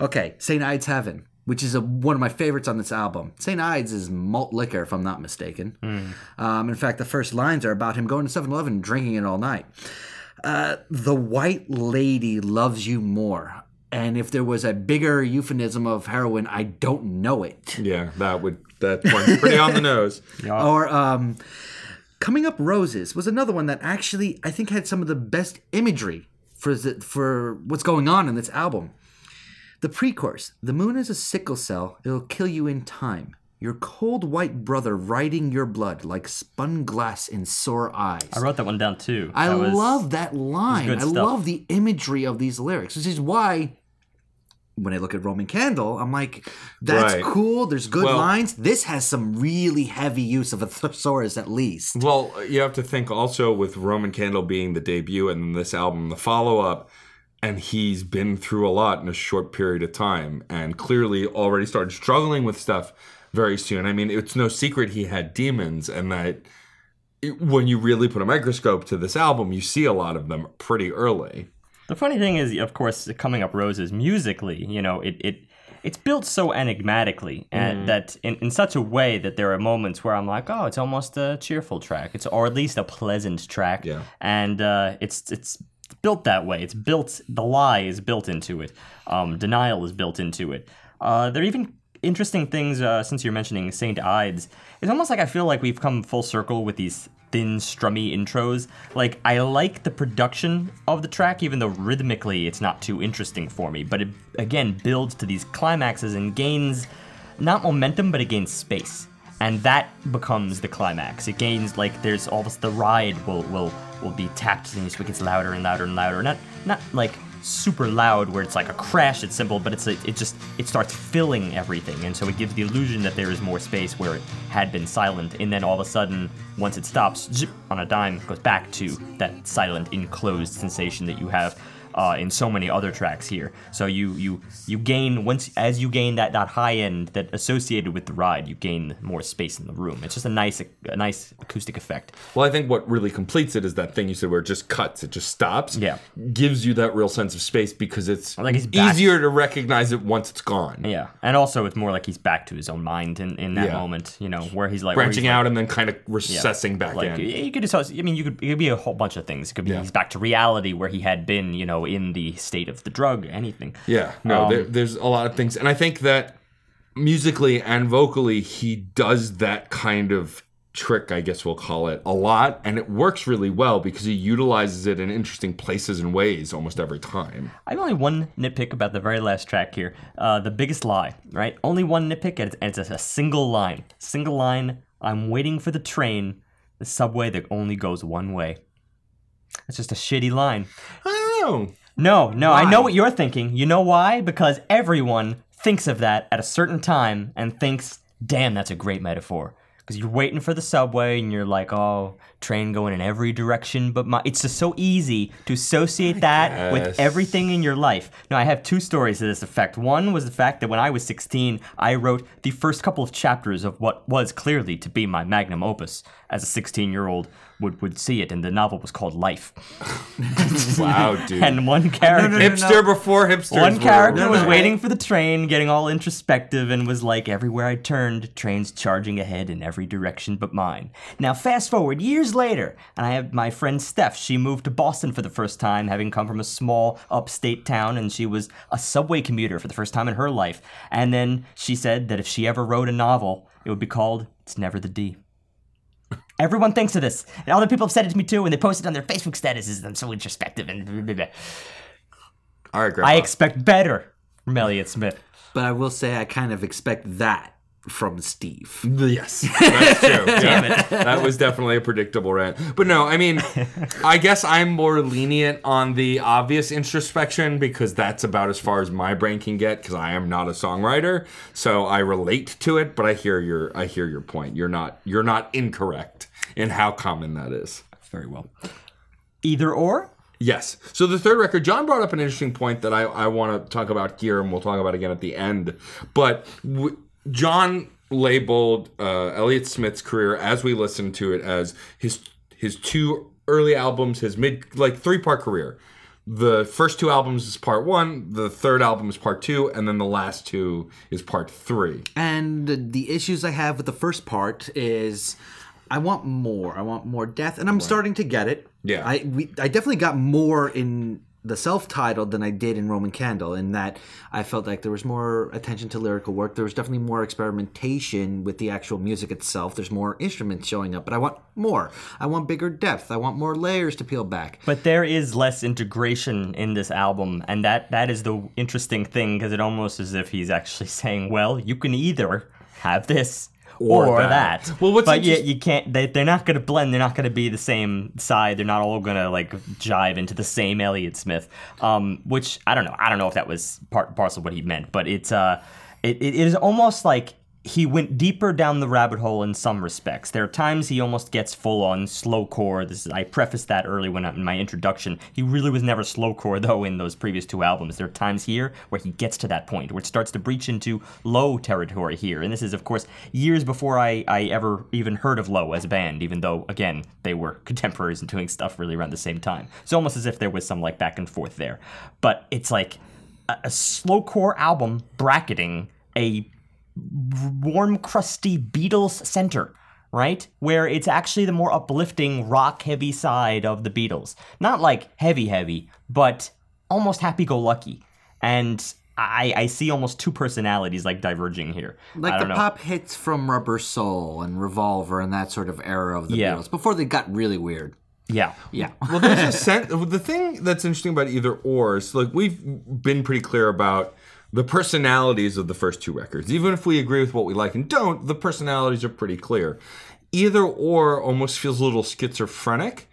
okay, St. Ides Heaven. Which is a, one of my favorites on this album. St. Ides is malt liquor, if I'm not mistaken. Um, in fact, the first lines are about him going to 7 Eleven and drinking it all night. Uh, the white lady loves you more. And if there was a bigger euphemism of heroin, I don't know it. yeah, that would that one's pretty on the [LAUGHS] nose. Or um, Coming Up Roses was another one that actually I think had some of the best imagery for the, for what's going on in this album. The pre-chorus: The moon is a sickle cell; it'll kill you in time. Your cold white brother riding your blood like spun glass in sore eyes. I wrote that one down too. I That was- love that line. good I stuff. love the imagery of these lyrics, which is why when I look at Roman Candle, I'm like, that's Right. cool. There's good Well- lines. This has some really heavy use of a thesaurus, at least. Well, you have to think also with Roman Candle being the debut and this album the follow up, and he's been through a lot in a short period of time and clearly already started struggling with stuff very soon. I mean, it's no secret he had demons and that it, when you really put a microscope to this album, you see a lot of them pretty early. The funny thing is, of course, coming up roses musically, you know, it, it it's built so enigmatically and that in, in such a way that there are moments where I'm like, oh, it's almost a cheerful track. It's or at least a pleasant track. Yeah. And uh, it's it's built that way. It's built the lie is built into it. Um, denial is built into it. Uh, there are even interesting things uh, since you're mentioning Saint Ides. It's almost like I feel like we've come full circle with these thin, strummy intros. Like I like the production of the track, even though rhythmically it's not too interesting for me. But it again builds to these climaxes and gains not momentum, but it gains space. And that becomes the climax. It gains like there's almost the ride will will will be tapped and it gets louder and louder and louder. Not not like super loud where it's like a crash it's simple but it's like it just it starts filling everything. And so it gives the illusion that there is more space where it had been silent. And then all of a sudden once it stops zip, on a dime goes back to that silent enclosed sensation that you have uh, in so many other tracks here. So you you you gain once as you gain that that high end that associated with the ride, you gain more space in the room. It's just a nice a nice acoustic effect. Well, I think what really completes it is that thing you said where it just cuts, it just stops. Yeah. Gives you that real sense of space because it's Like back. easier to recognize it once it's gone. Yeah, and also it's more like he's back to his own mind in, in that Yeah. moment. You know where he's like Branching he's like- out and then kind of recessing back like in. you could just I mean you could it could be a whole bunch of things. It could be Yeah. he's back to reality where he had been, you know, in the state of the drug, anything. Yeah, no, Um, there, there's a lot of things, and I think that musically and vocally, he does that kind of trick, I guess we'll call it, a lot, and it works really well because he utilizes it in interesting places and ways almost every time. I have only one nitpick about the very last track here. Uh, the biggest lie, right? Only one nitpick, and it's, and it's a single line. Single line. I'm waiting for the train, the subway that only goes one way. It's just a shitty line. I don't know. No, no, I know what you're thinking. You know why? Because everyone thinks of that at a certain time and thinks, damn, that's a great metaphor. Because you're waiting for the subway and you're like, oh, train going in every direction, but my. It's just so easy to associate that with everything in your life. Now, I have two stories to this effect. One was the fact that when I was 16, I wrote the first couple of chapters of what was clearly to be my magnum opus as a 16 year old would, would see it, and the novel was called Life. [LAUGHS] Wow, dude. And one character. Hipster before hipsters. One character No, was no, waiting for the train, getting all introspective, and was like, everywhere I turned, trains charging ahead in every direction but mine. Now, fast forward years later, and I have my friend Steph. She moved to Boston for the first time, having come from a small upstate town, and she was a subway commuter for the first time in her life. And then she said that if she ever wrote a novel, it would be called It's Never the D. Everyone thinks of this. And other people have said it to me too, and they post it on their Facebook statuses. I'm so introspective and blah, blah, blah. All right, Grandpa. I expect better from Elliott Smith. But I will say I kind of expect that from Steve. Yes, [LAUGHS] that's true. Damn it. That was definitely a predictable rant. But no, I mean, [LAUGHS] I guess I'm more lenient on the obvious introspection because that's about as far as my brain can get because I am not a songwriter. So I relate to it, but I hear your I hear your point. You're not you're not incorrect in how common that is. Very well. Either or? Yes. So the third record, John brought up an interesting point that I, I want to talk about here, and we'll talk about again at the end. But w- John labeled uh, Elliott Smith's career, as we listened to it, as his his two early albums, his mid like three part career. The first two albums is part one, the third album is part two, and then the last two is part three. And the issues I have with the first part is I want more. I want more death, and I'm starting to get it. Yeah. I we, I definitely got more in the self-titled than I did in Roman Candle. In that I felt like there was more attention to lyrical work. There was definitely more experimentation with the actual music itself. There's more instruments showing up, but I want more. I want bigger depth. I want more layers to peel back. But there is less integration in this album, and that that is the interesting thing because it almost as if he's actually saying, "Well, you can either have this." Or Or, that. that. Well, what's but you, you can't. They, they're not going to blend. They're not going to be the same side. They're not all going to like jive into the same Elliott Smith. Um, which I don't know. I don't know if that was part parcel of what he meant, but it's uh, it, it is almost like he went deeper down the rabbit hole in some respects. There are times he almost gets full on slowcore. This is, I prefaced that early when I- in my introduction. He really was never slowcore though in those previous two albums. There are times here where he gets to that point where it starts to breach into low territory here. And this is of course years before I, I ever even heard of Low as a band, even though again they were [LAUGHS] contemporaries and doing stuff really around the same time. It's almost as if there was some like back and forth there. But it's like a, a slowcore album bracketing a warm, crusty Beatles center, right? Where it's actually the more uplifting, rock heavy side of the Beatles. Not like heavy, heavy, but almost happy go lucky. And I, I see almost two personalities like diverging here. Like the don't know. pop hits from Rubber Soul and Revolver and that sort of era of the Yeah. Beatles before they got really weird. Yeah. Yeah. [LAUGHS] well, there's a sense. The thing that's interesting about either or is like we've been pretty clear about the personalities of the first two records. Even if we agree with what we like and don't, the personalities are pretty clear. Either or almost feels a little schizophrenic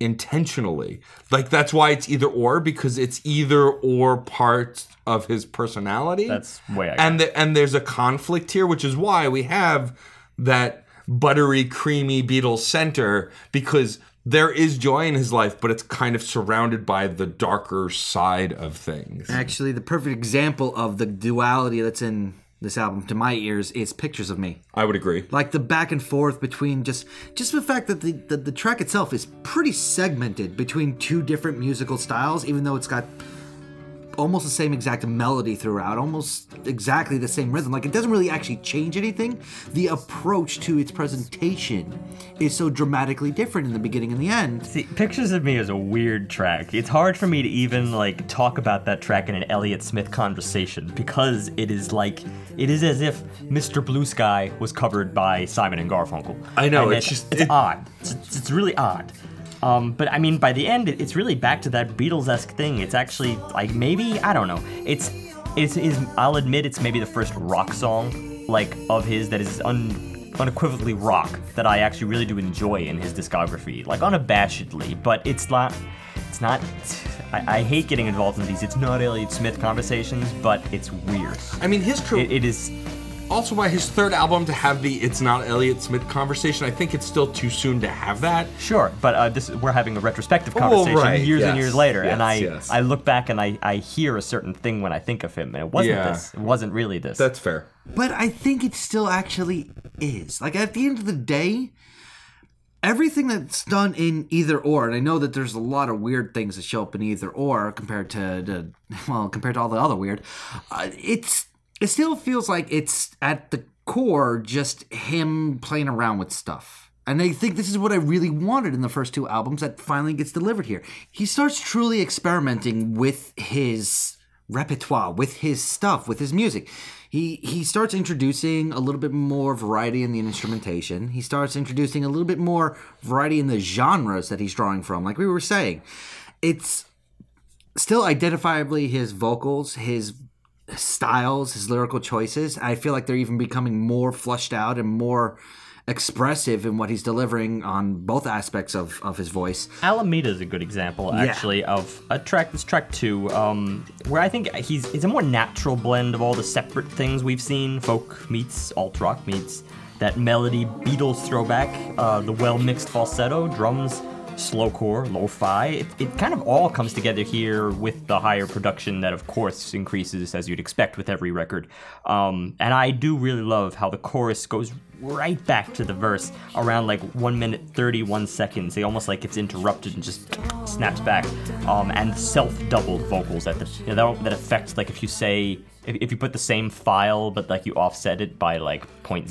intentionally. Like that's why it's either or because it's either or part of his personality. That's way I and the, and there's a conflict here, which is why we have that buttery, creamy Beatles center because there is joy in his life, but it's kind of surrounded by the darker side of things. Actually, the perfect example of the duality that's in this album, to my ears, is "Pictures of Me." I would agree. like the back and forth between just just the fact that the, the the track itself is pretty segmented between two different musical styles even though it's got almost the same exact melody throughout almost exactly the same rhythm like it doesn't really actually change anything the approach to its presentation is so dramatically different in the beginning and the end See, Pictures of Me is a weird track. It's hard for me to even like talk about that track in an Elliott Smith conversation because it is like it is as if Mr. Blue Sky was covered by Simon and Garfunkel. I know, And it's just- it's it- odd. It's, it's really odd. Um, but I mean, by the end, it's really back to that Beatles-esque thing. It's actually like maybe I don't know. It's it's is I'll admit it's maybe the first rock song like of his that is un, unequivocally rock that I actually really do enjoy in his discography, like unabashedly. But it's not. It's not. I, I hate getting involved in these. It's not Elliott Smith conversations, but it's weird. I mean, his career. It, it is. Also by his third album to have the "It's not Elliott Smith" conversation. I think it's still too soon to have that. Sure, but uh, this we're having a retrospective Well, conversation right, years and years later, and I yes. I look back and I I hear a certain thing when I think of him, and it wasn't Yeah. this. It wasn't really this. That's fair. but i think it still actually is like at the end of the day everything that's done in either or and i know that there's a lot of weird things that show up in either or compared to, to [LAUGHS] well compared to all the other weird uh, it's it still feels like it's at the core just him playing around with stuff and I think this is what I really wanted in the first two albums that finally gets delivered here. He starts truly experimenting with his repertoire, with his stuff, with his music. He he starts introducing a little bit more variety in the instrumentation. He starts introducing a little bit more variety in the genres that he's drawing from. Like we were saying, it's still identifiably his vocals, his styles, his lyrical choices. I feel like they're even becoming more flushed out and more expressive in what he's delivering on both aspects of, of his voice. Alameda is a good example, actually, of a track. This track two, um, where I think he's it's a more natural blend of all the separate things we've seen: folk meets alt rock meets that melody, Beatles throwback, uh, the well mixed falsetto, drums, slowcore, lo-fi. It, it kind of all comes together here with the higher production that, of course, increases as you'd expect with every record. Um, and I do really love how the chorus goes right back to the verse around like one minute 31 seconds. They almost like it's interrupted and just snaps back. Um, and self-doubled vocals at the you know, that, that affects like if you say if, you put the same file but like you offset it by like 0.001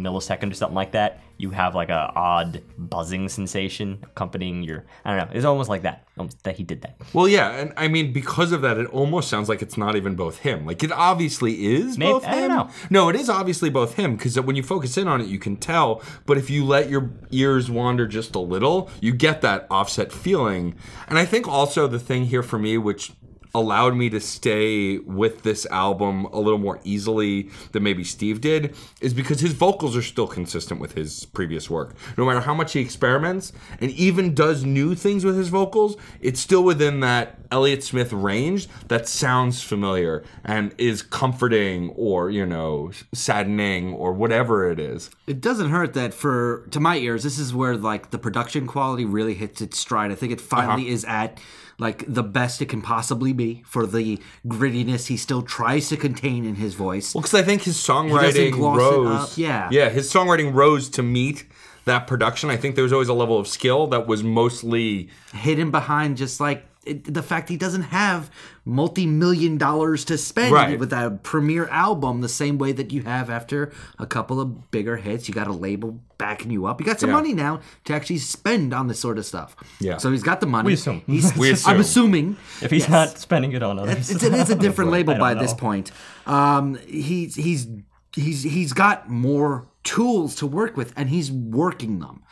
millisecond or something like that, you have like a odd buzzing sensation accompanying your. I don't know. It's almost like that. Almost that he did that. Well, yeah, and I mean because of that, it almost sounds like it's not even both him. Like it obviously is Maybe- both him. know. No, it is obviously both him because when you focus in on it, you can tell. But if you let your ears wander just a little, you get that offset feeling. And I think also the thing here for me, which allowed me to stay with this album a little more easily than maybe Steve did is because his vocals are still consistent with his previous work. No matter how much he experiments and even does new things with his vocals, it's still within that Elliott Smith range that sounds familiar and is comforting or, you know, saddening or whatever it is. It doesn't hurt that for to my ears, this is where like the production quality really hits its stride. I think it finally uh-huh. is at like the best it can possibly be for the grittiness he still tries to contain in his voice. Well, because I think his songwriting gloss it rose. up, yeah. yeah, his songwriting rose to meet that production. I think there was always a level of skill that was mostly hidden behind just like it, the fact he doesn't have multi-million dollars to spend Right. with a premiere album the same way that you have after a couple of bigger hits you got a label backing you up you got some Yeah. money now to actually spend on this sort of stuff Yeah. so he's got the money We assume. he's, [LAUGHS] We assume. i'm assuming If he's Yes. not spending it on others, it's, it is a [LAUGHS] different label by don't this point. Um, he's he's he's he's got more tools to work with, and he's working them.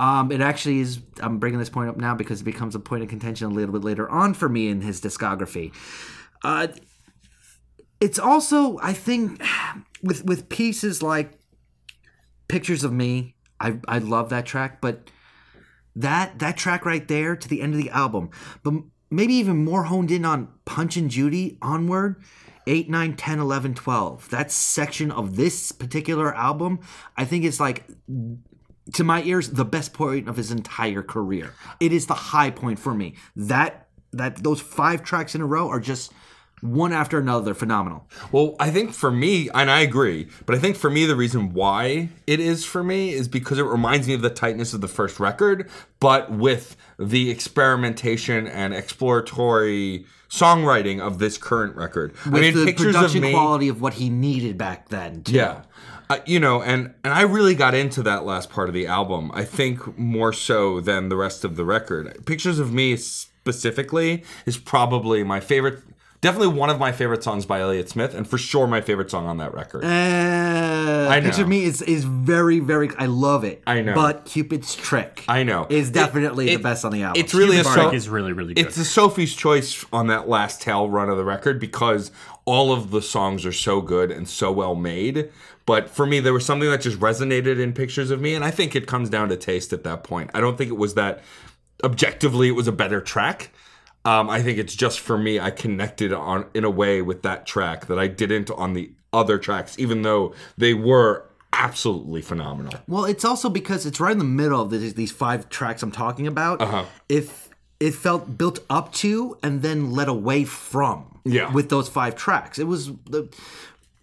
Um, it actually is. I'm bringing this point up now because it becomes a point of contention a little bit later on for me in his discography. Uh, it's also, I think, [SIGHS] with with pieces like "Pictures of Me." I I love that track, but that that track right there to the end of the album but maybe even more honed in on punch and judy onward 8 9 10 11 12 that section of this particular album i think it's like to my ears, the best point of his entire career. It is the high point for me. That that those five tracks in a row are just one after another phenomenal. Well, I think for me, and I agree, but I think for me, the reason why it is for me is because it reminds me of the tightness of the first record, but with the experimentation and exploratory songwriting of this current record. With I mean, the pictures of production me. quality of what he needed back then. Too. Yeah. Uh, you know, and and I really got into that last part of the album. I think more so than the rest of the record. Pictures of Me specifically is probably my favorite. Definitely one of my favorite songs by Elliott Smith, and for sure my favorite song on that record. Uh, I know. Picture me is is very very. I love it. I know. But Cupid's Trick. I know. is definitely it- the best on the album. It's really a Cupid's so- is really, really good. It's a Sophie's choice on that last tail run of the record because all of the songs are so good and so well made. But for me, there was something that just resonated in Pictures of Me, and I think it comes down to taste at that point. I don't think it was that objectively it was a better track. Um, I think it's just for me, I connected on in a way with that track that I didn't on the other tracks, even though they were absolutely phenomenal. Well, it's also because it's right in the middle of these, these five tracks I'm talking about. Uh-huh. If it felt built up to and then led away from. Yeah. With those five tracks, it was the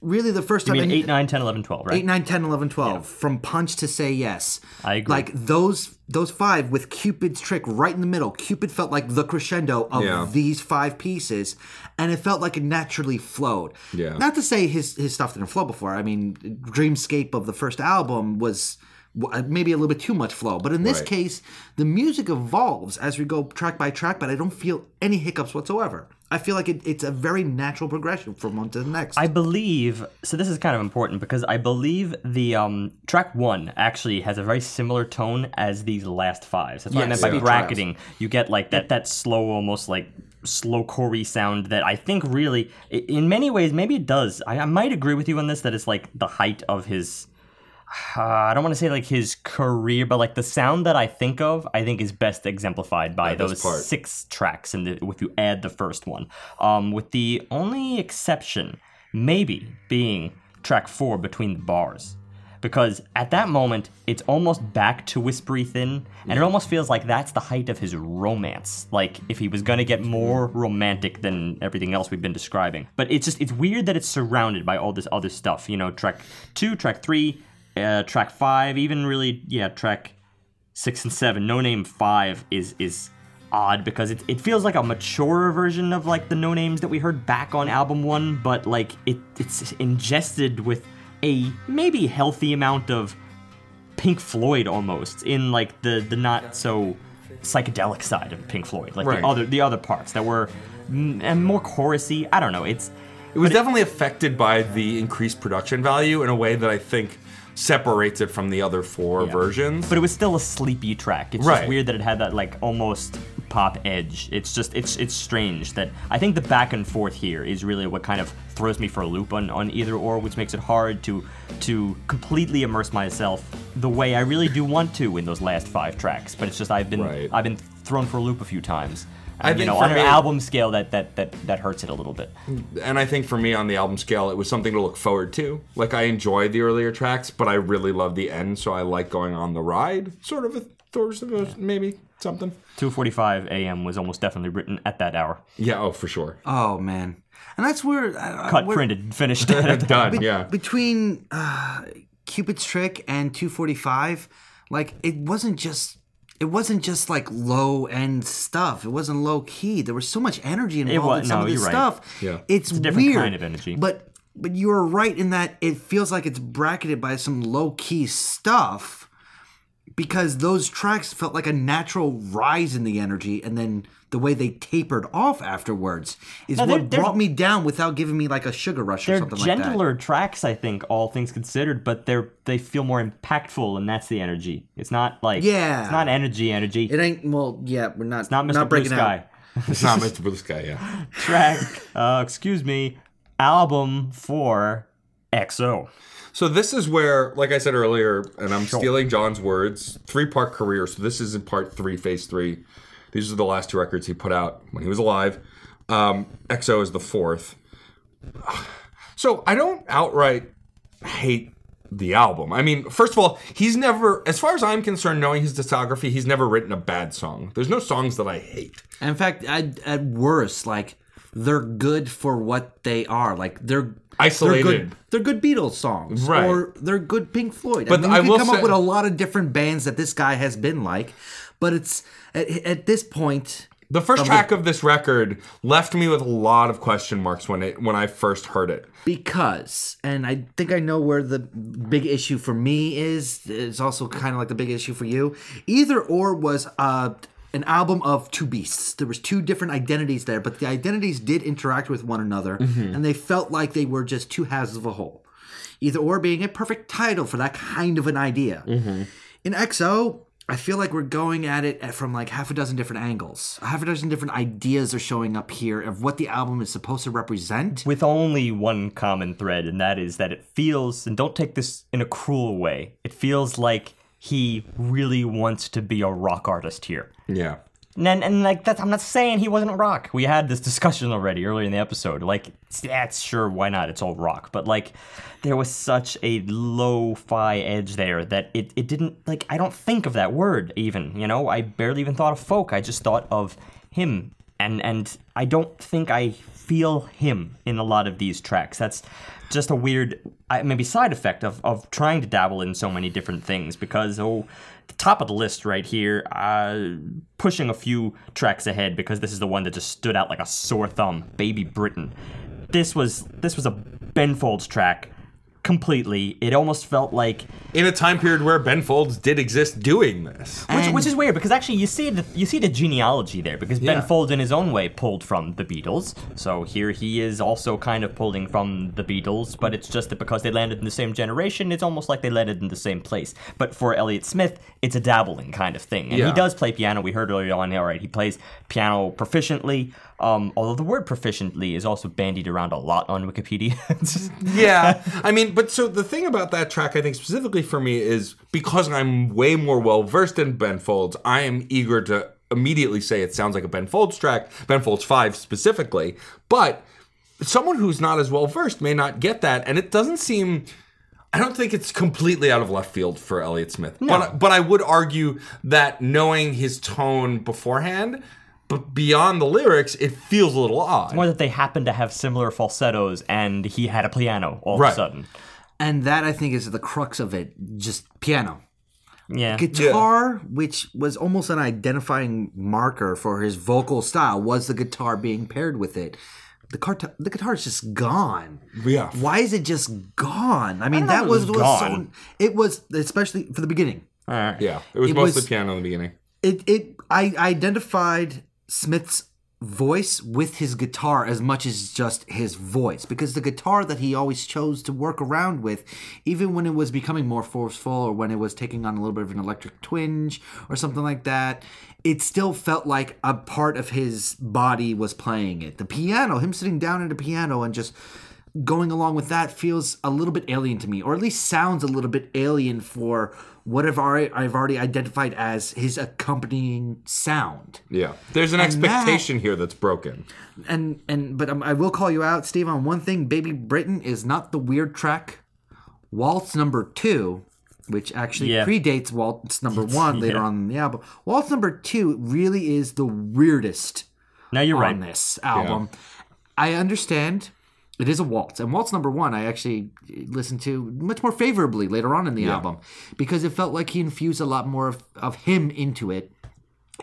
really the first I time. mean, I- 8, 9, 10, 11, 12, right? 8, 9, 10, 11, 12. From Punch to Say Yes. I agree. Like those those five with Cupid's trick right in the middle. Cupid felt like the crescendo of Yeah. these five pieces, and it felt like it naturally flowed. Yeah. Not to say his his stuff didn't flow before. I mean, Dreamscape of the first album was uh, maybe a little bit too much flow, but in this Right. case, the music evolves as we go track by track. But I don't feel any hiccups whatsoever. I feel like it, it's a very natural progression from one to the next. I believe so. This is kind of important because I believe the um, track one actually has a very similar tone as these last five. That's what I Yes, meant by bracketing. You get like that that slow, almost like slow chorey sound that I think really, in many ways, maybe it does. I, I might agree with you on this that it's like the height of his. Uh, I don't want to say like his career, but like the sound that I think of, I think is best exemplified by is those part. six tracks, and if you add the first one, um, with the only exception maybe being track four between the bars. Because at that moment, it's almost back to whispery thin, and it almost feels like that's the height of his romance. Like if he was gonna get more romantic than everything else we've been describing. But it's just it's weird that it's surrounded by all this other stuff. You know, track two, track three, uh, track five, even really, yeah, track six and seven. No Name five is is odd because it, it feels like a maturer version of like the no names that we heard back on album one, but like it it's ingested with a maybe healthy amount of Pink Floyd almost in like the the not so psychedelic side of Pink Floyd, like Right. the other the other parts that were and more chorusy. I don't know. It's It was definitely affected by the increased production value in a way that I think separates it from the other four versions. but it was still a sleepy track. It's Right. just weird that it had that like almost pop edge. It's just it's it's strange that I think the back and forth here is really what kind of throws me for a loop on, on either or, which makes it hard to to completely immerse myself the way I really do want to in those last five tracks. But it's just I've been Right. I've been thrown for a loop a few times. I you think know, for on an album scale that, that that that hurts it a little bit. and I think for me on the album scale, it was something to look forward to. Like I enjoyed the earlier tracks, but I really love the end, so I like going on the ride. Sort of a sort of a- maybe something. 2:45 a.m. was almost definitely written at that hour. Yeah. Oh, for sure. oh man, and that's where uh, Cut, where- printed, [LAUGHS] finished. [LAUGHS] Done. yeah. between uh, Cupid's Trick and 245, like it wasn't just it wasn't just like low end stuff. It wasn't low key. There was so much energy involved wa- in some no, of this right. stuff. Yeah. it's, a different weird, kind of energy. But but you're right in that it feels like it's bracketed by some low key stuff because those tracks felt like a natural rise in the energy and then the way they tapered off afterwards is No, they're- what they're- brought me down without giving me like a sugar rush or they're something like that. gentler tracks, I think, all things considered, but they're they feel more impactful, and that's the energy. It's not like Yeah. it's not energy, energy. It ain't well, yeah, we're not it's not Mr. not Blue Sky. out. [LAUGHS] It's not Mr. Blue Sky. Yeah. [LAUGHS] Track, uh, excuse me, album four XO. So this is where, like I said earlier, and I'm stealing John's words, three part career. So this is in part three, phase three. These are the last two records he put out when he was alive. Um, XO is the fourth. So I don't outright hate the album. I mean, first of all, he's never, as far as I'm concerned, knowing his discography, he's never written a bad song. There's no songs that I hate. In fact, at, at worst, like they're good for what they are. Like they're Isolated. They're good, they're good Beatles songs, Right. or they're good Pink Floyd. But I mean, I you can come say- up with a lot of different bands that this guy has been like. But it's at, at this point, The first track of this record left me with a lot of question marks when it when I first heard it. because and i think i know where the big issue for me is it's also kind of like the big issue for you either or was uh an album of two beasts. There was two different identities there but the identities did interact with one another mm-hmm. and they felt like they were just two halves of a whole. Either or being a perfect title for that kind of an idea. Mm-hmm. In XO I feel like we're going at it from like half a dozen different angles. Half a dozen different ideas are showing up here of what the album is supposed to represent. with only one common thread, and that is that it feels, and don't take this in a cruel way, it feels like he really wants to be a rock artist here. Yeah. And, and like that's I'm not saying he wasn't rock. We had this discussion already earlier in the episode. Like, that's sure why not? It's all rock. But like, there was such a lo-fi edge there that it, it didn't like I don't think of that word even. You know, I barely even thought of folk. I just thought of him, and and I don't think I feel him in a lot of these tracks. That's just a weird maybe side effect of of trying to dabble in so many different things because oh the top of the list right here, uh, pushing a few tracks ahead because this is the one that just stood out like a sore thumb. Baby Britain. This was this was a Ben Folds track completely. It almost felt like In a time period where Ben Folds did exist doing this. which, which is weird because actually you see the you see the genealogy there because Ben Folds in his own way pulled from the Beatles. So here he is also kind of pulling from the Beatles, but it's just that because they landed in the same generation, it's almost like they landed in the same place. But for Elliott Smith, it's a dabbling kind of thing, and Yeah. he does play piano. We heard earlier on, all right, he plays piano proficiently. Um, although the word proficiently is also bandied around a lot on Wikipedia. [LAUGHS] Yeah. I mean, but so the thing about that track, I think specifically for me, is because I'm way more well versed in Ben Folds, I am eager to immediately say it sounds like a Ben Folds track, Ben Folds 5 specifically. But someone who's not as well versed may not get that. And it doesn't seem. I don't think it's completely out of left field for Elliott Smith. But but I would argue that knowing his tone beforehand, but beyond the lyrics, it feels a little odd. More that they happen to have similar falsettos, and he had a piano all Right. of a sudden. And that I think is the crux of it. Just piano. Yeah. Guitar, which was almost an identifying marker for his vocal style, was the guitar being paired with it. The car, the guitar is just gone. Yeah. Why is it just gone? I mean, know that was, was was so. It was especially for the beginning. All right. Yeah, it was It mostly was- piano in the beginning. It it I identified Smith's voice with his guitar as much as just his voice. Because the guitar that he always chose to work around with even when it was becoming more forceful or when it was taking on a little bit of an electric twinge or something like that it still felt like a part of his body was playing it. The piano him sitting down at a piano and just going along with that feels a little bit alien to me, or at least sounds a little bit alien for what I've already, I've already identified as his accompanying sound. Yeah, there's an And expectation here that's broken. And and but um, I will call you out, Steve, on one thing. Baby Britain is not the weird track. Waltz number two, which actually Yeah. predates Waltz number [LAUGHS] one later Yeah. on in the album. Waltz number two really is the weirdest Now you're on right. this album. I understand it is a waltz, and waltz number one I actually listened to much more favorably later on in the album because it felt like he infused a lot more of, of him into it.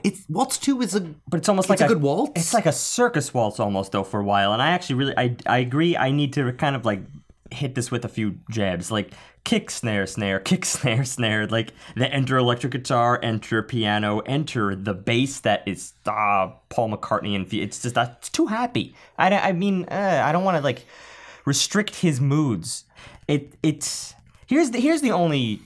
It's waltz two is a But it's almost It's like a good waltz? It's like a circus waltz almost though for a while. And I actually really I I agree. I need to kind of like hit this with a few jabs, like kick snare snare kick [LAUGHS] snare snare. Like the enter electric guitar, enter piano, enter the bass that is uh, Paul McCartney and it's just that's too happy. I I mean uh, I don't want to like restrict his moods. It it's here's the here's the only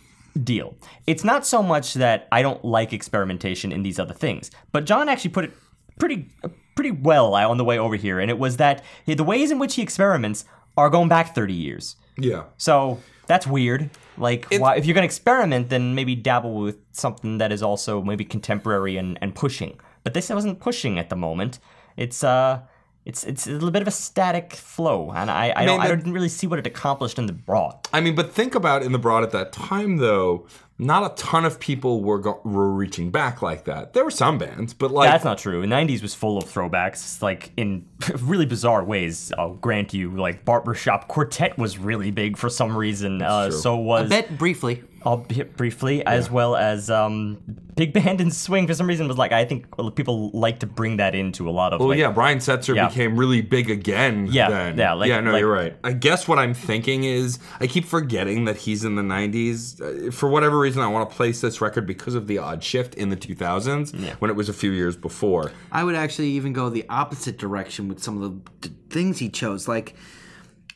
deal. It's not so much that I don't like experimentation in these other things, but John actually put it pretty pretty well on the way over here, and it was that the ways in which he experiments are going back 30 years. Yeah, So that's weird. Like, why, if you're gonna experiment, then maybe dabble with something that is also maybe contemporary and, and pushing. But this wasn't pushing at the moment. It's uh, it's it's a little bit of a static flow, and I I, don't, mean, I didn't really see what it accomplished in the broad. I mean, but think about in the broad at that time, though. Not a ton of people were go- were reaching back like that. There were some bands, but like That's not true. The '90s was full of throwbacks, like in [LAUGHS] really bizarre ways. I'll grant you. Like Barbershop Quartet was really big for some reason. Uh, true. so I was bet briefly. Albeit briefly, as well as um, Big Band and Swing. For some reason, was like I think people like to bring that into a lot of. Well, like, yeah, Brian Setzer Yeah. became really big again. Yeah, then. yeah, like- yeah. No, like- you're right. I guess what I'm thinking is I keep forgetting that he's in the '90s. Uh, For whatever reason, I want to place this record because of the odd shift in the 2000s when it was a few years before. I would actually even go the opposite direction with some of the d- things he chose. Like,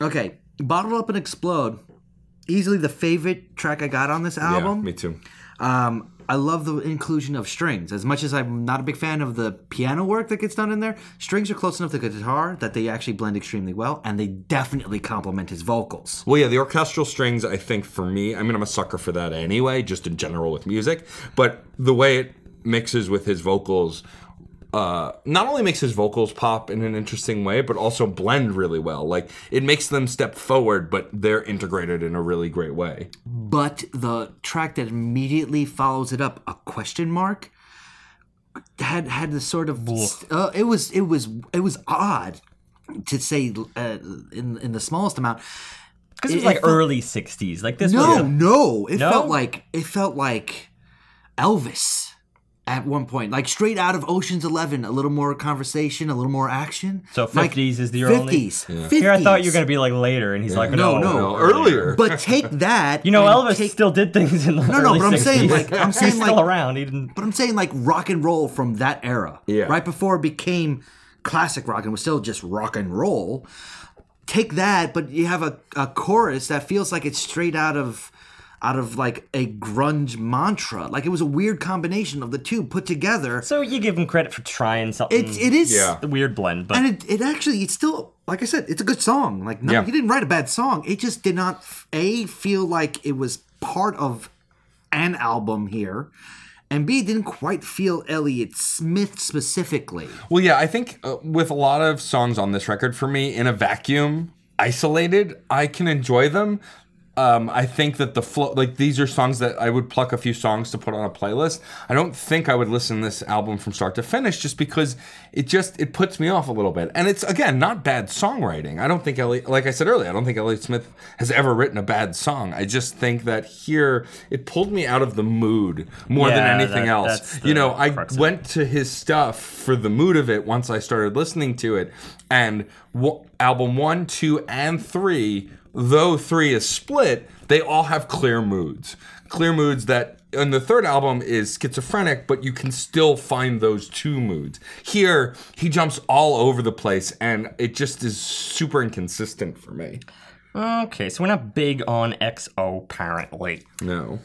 okay, Bottle Up and Explode, easily the favorite track I got on this album. Yeah, me too. Um, I love the inclusion of strings. As much as I'm not a big fan of the piano work that gets done in there, strings are close enough to guitar that they actually blend extremely well, and they definitely complement his vocals. Well, yeah, the orchestral strings, I think for me, I mean, I'm a sucker for that anyway, just in general with music. But the way it mixes with his vocals, uh, not only makes his vocals pop in an interesting way, but also blend really well. Like, it makes them step forward, but they're integrated in a really great way. But the track that immediately follows it up, a question mark, had had this sort of uh, it was it was it was odd to say uh, in in the smallest amount. because it was it like felt- early '60s. Like this No, was no, it No? felt like it felt like Elvis at one point, like straight out of Ocean's Eleven. A little more conversation, a little more action. So Like, 50s is the only- 50s. 50s. Here I thought you were gonna be like later, and he's like, No, no, no. No, earlier. But take [LAUGHS] that. You know, Elvis take- still did things in the No, no, early but I'm saying, like- I'm [LAUGHS] saying, he's still like- around. He didn't. But I'm saying like rock and roll from that era. Yeah. Right before it became classic rock and was still just rock and roll. Take that, but you have a, a chorus that feels like it's straight out of out of like a grunge mantra. Like it was a weird combination of the two put together. So you give him credit for trying something. It, it is Yeah. a weird blend, but and it, it actually it's still like I said, it's a good song. Like no, Yeah. he didn't write a bad song. It just did not a feel like it was part of an album here, and b didn't quite feel Elliott Smith specifically. Well, yeah, I think uh, with a lot of songs on this record, for me, in a vacuum, isolated, I can enjoy them. Um, I think that the flow, like these are songs that I would pluck a few songs to put on a playlist. I don't think I would listen to this album from start to finish just because it just it puts me off a little bit. And it's again not bad songwriting. I don't think Elliott, like I said earlier, I don't think Elliott Smith has ever written a bad song. I just think that here it pulled me out of the mood more than anything that- else. You know, I went to his stuff for the mood of it once I started listening to it. And w- album one, two, and three, though three is split, they all have clear moods. Clear moods that, and the third album is schizophrenic, but you can still find those two moods. Here, he jumps all over the place, and it just is super inconsistent for me. okay. So we're not big on XO apparently. No.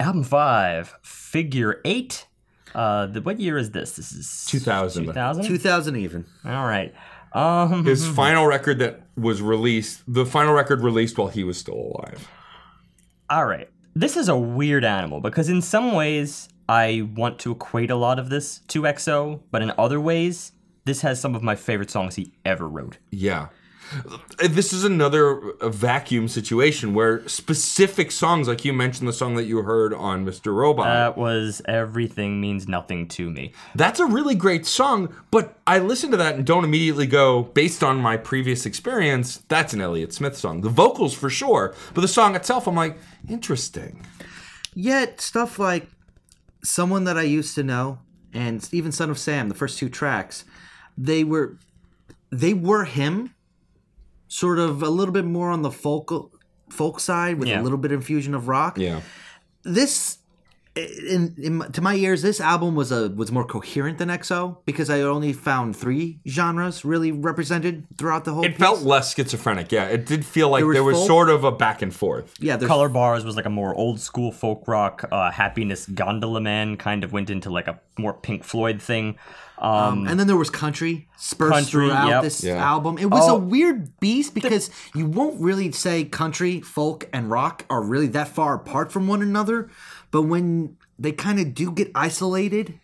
Album five, Figure Eight. Uh, the, what year is this? This is 2000. 2000. Two thousand even. All right. Um, His [LAUGHS] final record that was released, the final record released while he was still alive. all right. This is a weird animal because in some ways I want to equate a lot of this to XO, but in other ways, this has some of my favorite songs he ever wrote. Yeah. This is another uh, vacuum situation where specific songs, like you mentioned the song that you heard on Mr. Robot, That was Everything Means Nothing to Me. that's a really great song, but I listen to that and don't immediately go, based on my previous experience, that's an Elliott Smith song. The vocals for sure, but the song itself, I'm like, interesting. Yet stuff like someone that I used to know and even Son of Sam, the first two tracks, they were they were him, sort of a little bit more on the folk folk side with Yeah. a little bit of infusion of rock. Yeah. This in, in to my ears, this album was a was more coherent than XO because I only found three genres really represented throughout the whole. It piece. felt less schizophrenic. Yeah, it did feel like There there was was, sort of a back and forth. yeah. There's Color Bars was like a more old school folk rock. Uh, Happiness Gondola Man kind of went into like a more Pink Floyd thing. Um, and then there was country spurs Country, throughout yep. this Yeah. album. It was Oh. a weird beast because you won't really say country, folk, and rock are really that far apart from one another. But when they kind of do get isolated,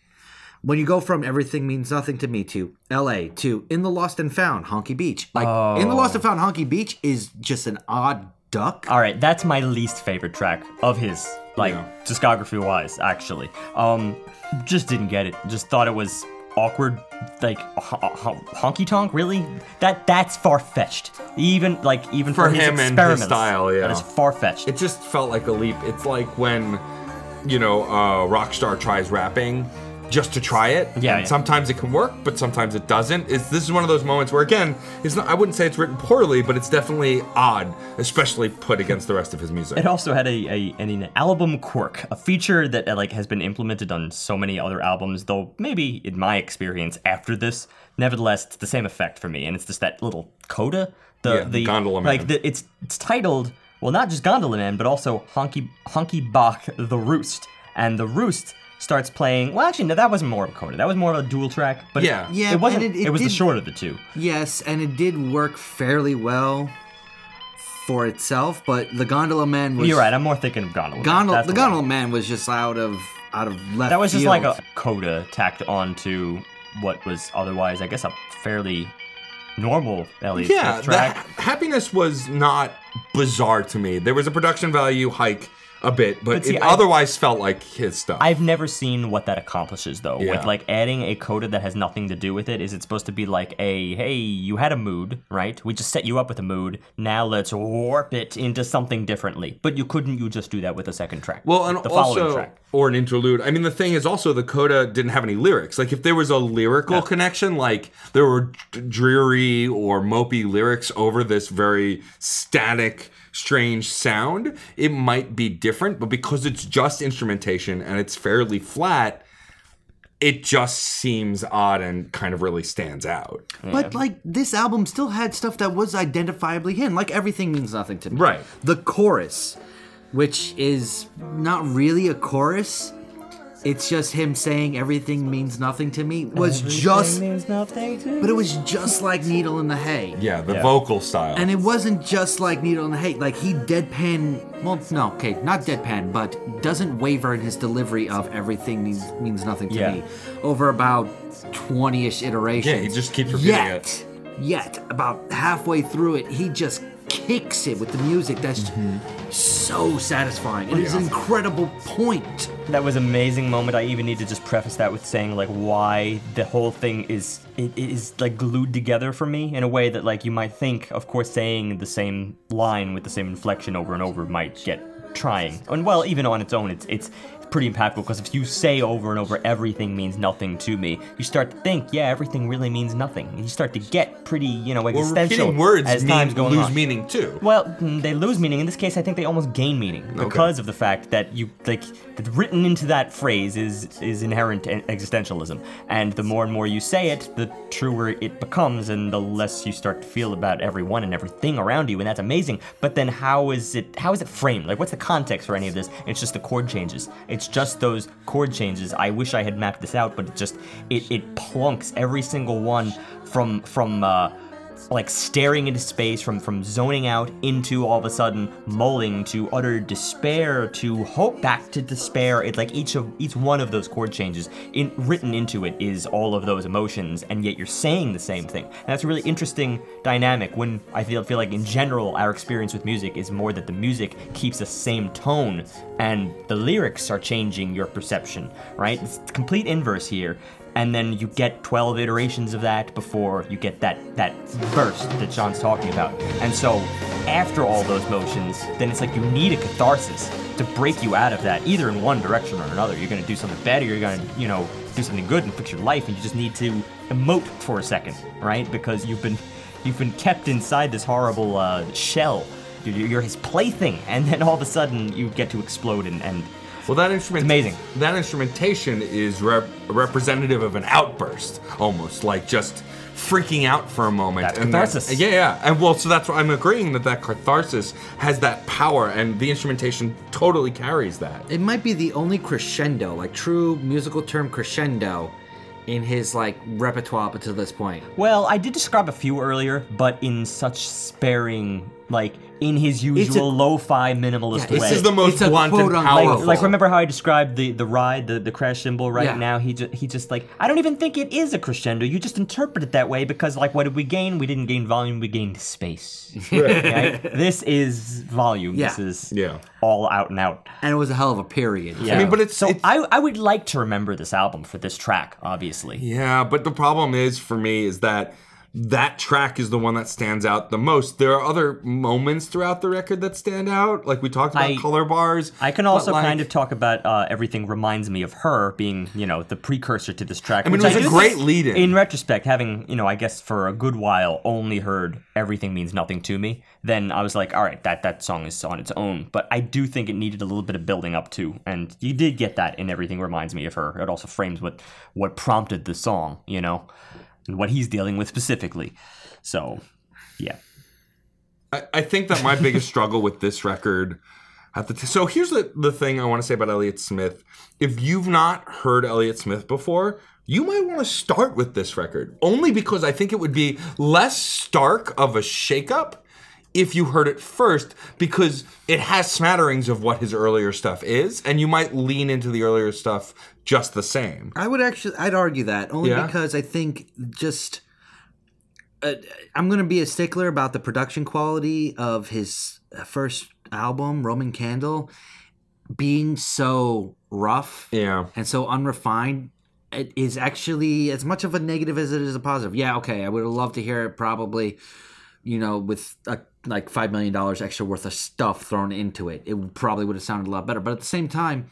when you go from everything means nothing to me to L.A. to in the Lost and Found Honky Bach, like in the Lost and Found Honky Bach is just an odd duck. All right, that's my least favorite track of his, like Yeah. discography wise, actually. Um, just didn't get it. Just thought it was awkward, like ho- ho- honky tonk. Really, that that's far fetched. Even like even For for, his him and his style, yeah. that is far fetched. It just felt like a leap. It's like when, you know, a rock star tries rapping just to try it. Yeah, And yeah. Sometimes it can work, but sometimes it doesn't. It's, this is one of those moments where, again, it's not. I wouldn't say it's written poorly, but it's definitely odd, especially put against the rest of his music. It also had a, a an album quirk, a feature that uh, like has been implemented on so many other albums. Though maybe in my experience after this, nevertheless, it's the same effect for me, and it's just that little coda. The Yeah, the Gondola Man. like the, it's it's titled well not just Gondola Man, but also Honky Honky Bach the Roost, and the Roost starts playing. Well, actually, no, that wasn't more of a coda. That was more of a dual track. But Yeah. Yeah, it wasn't. It, it- it was the did- short of the two. Yes, and it did work fairly well for itself, but the Gondola Man was You're right. I'm more thinking of Gondola. Man. Gondola, That's the one. Gondola Man was just out of out of left. That was just like a coda tacked onto what was otherwise, I guess, a fairly normal Elliott yeah, Smith the track. ha- happiness was not bizarre to me. There was a production value hike a bit, but, But see, it I- otherwise felt like his stuff. I've never seen what that accomplishes though. Yeah. With like adding a coda that has nothing to do with it, is it supposed to be like a hey, you had a mood, right? We just set you up with a mood. Now let's warp it into something differently. But you couldn't you just do that with a second track? Well, and the following also, track. or an interlude. I mean, the thing is also the coda didn't have any lyrics. Like, if there was a lyrical connection, like there were d- dreary or mopey lyrics over this very static, strange sound, it might be different. But because it's just instrumentation and it's fairly flat, it just seems odd and kind of really stands out. But like this album still had stuff that was identifiably him. Like everything means nothing to me. Right. The chorus, which is not really a chorus. It's just him saying everything means nothing to me. Was just means nothing to but it was just like Needle in the Hay. Yeah, the Yeah. vocal style. And it wasn't just like Needle in the Hay. Like he deadpan. Well, no, okay, not deadpan, but doesn't waver in his delivery of everything means means nothing to Yeah. me. Over about twenty-ish iterations. Yeah, he just keeps repeating yet, it. Yet, about halfway through it, he just kicks it with the music. That's mm-hmm. So satisfying. It oh, is an incredible point. That was an amazing moment. I even need to just preface that with saying like why the whole thing is it, it is like glued together for me in a way that like you might think, of course, saying the same line with the same inflection over and over might get trying. And well, even on its own, it's it's pretty impactful because if you say over and over everything means nothing to me, you start to think, yeah, everything really means nothing. And you start to get pretty, you know, well, existential repeating words as time's going lose on. meaning too. Well, mm, they lose meaning. In this case, I think they almost gain meaning because of the fact that you like that written into that phrase is is inherent en- existentialism, and the more and more you say it, the truer it becomes, and the less you start to feel about everyone and everything around you, and that's amazing. But then, how is it? How is it framed? Like, what's the context for any of this? It's just the chord changes. It's just those chord changes. I wish I had mapped this out, but it just it it plunks every single one from from. Uh, like staring into space from from zoning out into all of a sudden mulling to utter despair to hope back to despair. It's like each of each one of those chord changes in written into it is all of those emotions and yet you're saying the same thing. And that's a really interesting dynamic when i feel feel like in general our experience with music is more that the music keeps the same tone and the lyrics are changing your perception right? It's complete inverse here and then you get 12 iterations of that before you get that that burst that Sean's talking about. And so after all those motions, then it's like you need a catharsis to break you out of that, either in one direction or another. You're gonna do something better, you're gonna, you know, do something good and fix your life, and you just need to emote for a second, right? Because you've been you've been kept inside this horrible uh, shell. You're, you're his plaything, and then all of a sudden you get to explode and, and Well, that instrument amazing. That instrumentation is rep- representative of an outburst, almost like just freaking out for a moment. That's and catharsis. That, yeah, yeah, and well, so that's what I'm agreeing that that catharsis has that power, and the instrumentation totally carries that. It might be the only crescendo, like true musical term crescendo, in his like repertoire up until this point. Well, I did describe a few earlier, but in such sparing like in his usual lo-fi minimalist Yeah, way. This is the most It's a blunt and quote-unquote- powerful. like, like remember how I described the the ride, the, the crash cymbal right Yeah. now? He just he just like I don't even think it is a crescendo. You just interpret it that way because like what did we gain? We didn't gain volume. We gained space. [LAUGHS] [LAUGHS] right? This is volume. This is Yeah. all out and out. and it was a hell of a period. Yeah. I mean, but it's- so it's- I I would like to remember this album for this track, obviously. Yeah, but the problem is for me is that that track is the one that stands out the most. There are other moments throughout the record that stand out, like we talked about I- color bars. I can also like, kind of talk about uh, everything reminds me of her being, you know, the precursor to this track. I mean, which it was a great think- lead-in. In retrospect, having, you know, I guess for a good while only heard "Everything Means Nothing to Me," then I was like, all right, that that song is on its own. But I do think it needed a little bit of building up too, and you did get that in "Everything Reminds Me of Her." It also frames what what prompted the song, you know, and what he's dealing with specifically. So, yeah. I, I think that my biggest [LAUGHS] struggle with this record at the t- so here's the the thing I want to say about Elliott Smith. If you've not heard Elliott Smith before, you might want to start with this record only because I think it would be less stark of a shakeup if you heard it first because it has smatterings of what his earlier stuff is and you might lean into the earlier stuff just the same. I would actually, I'd argue that only Yeah? because I think just uh, I'm going to be a stickler about the production quality of his first album, Roman Candle, being so rough Yeah. and so unrefined. It is actually as much of a negative as it is a positive. Yeah, okay, I would have loved to hear it probably, you know, with a, like five million dollars extra worth of stuff thrown into it. It probably would have sounded a lot better. But at the same time,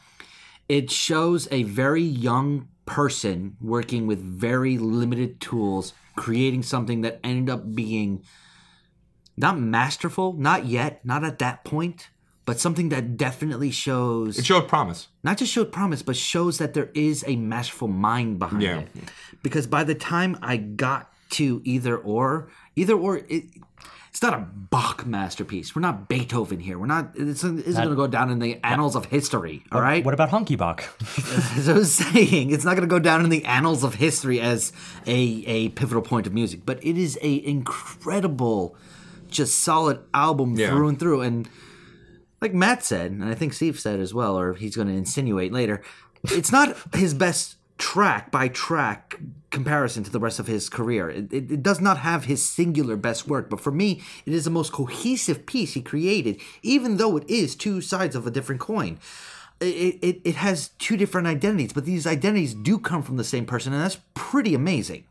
it shows a very young person working with very limited tools creating something that ended up being not masterful not yet not at that point but something that definitely shows It showed promise. not just showed promise but shows that there is a masterful mind behind Yeah. it because by the time i got to either or either or it, it's not a Bach masterpiece. We're not Beethoven here. We're not. It's not going to go down in the annals of history. All right. What about Honky Bach? [LAUGHS] As I was saying, it's not going to go down in the annals of history as a, a pivotal point of music, but it is a incredible, just solid album Yeah. through and through. And like Matt said, and I think Steve said as well, or he's going to insinuate later, it's not his best track by track comparison to the rest of his career. It, it, it does not have his singular best work, but for me, it is the most cohesive piece he created, even though it is two sides of a different coin it, it, it has two different identities, but these identities do come from the same person, and that's pretty amazing.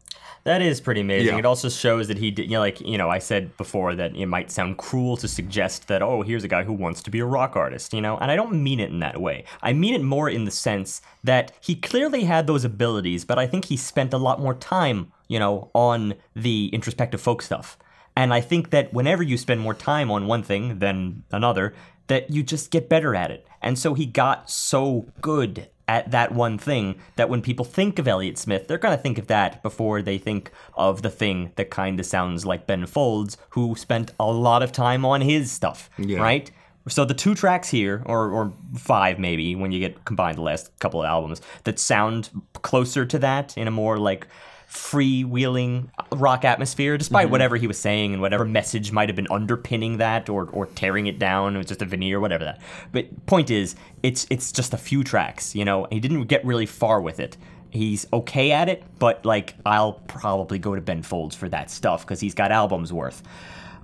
That is pretty amazing. Yeah. It also shows that he did, you know, like, you know, I said before that it might sound cruel to suggest that, oh, here's a guy who wants to be a rock artist, you know, and I don't mean it in that way. I mean it more in the sense that he clearly had those abilities, but I think he spent a lot more time, you know, on the introspective folk stuff. And I think that whenever you spend more time on one thing than another, that you just get better at it. And so he got so good at that one thing that when people think of Elliott Smith, they're going to think of that before they think of the thing that kind of sounds like Ben Folds, who spent a lot of time on his stuff, Yeah. right? So the two tracks here, or, or five maybe, when you get combined the last couple of albums, that sound closer to that in a more like freewheeling rock atmosphere, despite whatever he was saying and whatever message might have been underpinning that or, or tearing it down. It was just a veneer, whatever that. But point is, it's it's just a few tracks, you know. He didn't get really far with it. He's okay at it, but like I'll probably go to Ben Folds for that stuff because he's got albums worth.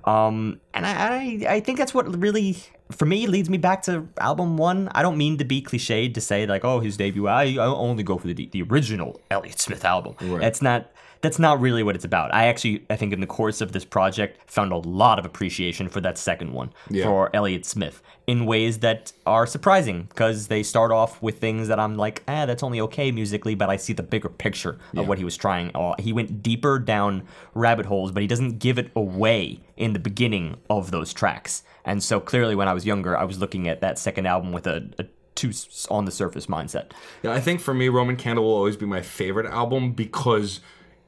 Um, and I, I I think that's what really for me leads me back to album one. I don't mean to be cliched to say like, oh, his debut. I, I only go for the the original Elliott Smith album. That's not that's not really what it's about. I actually I think in the course of this project found a lot of appreciation for that second one Yeah. for Elliott Smith in ways that are surprising because they start off with things that I'm like, ah, that's only okay musically, but I see the bigger picture of what he was trying. Uh, he went deeper down rabbit holes, but he doesn't give it away in the beginning of those tracks. And so clearly, when I was younger, I was looking at that second album with a, a too on the surface mindset. Yeah, I think for me, Roman Candle will always be my favorite album because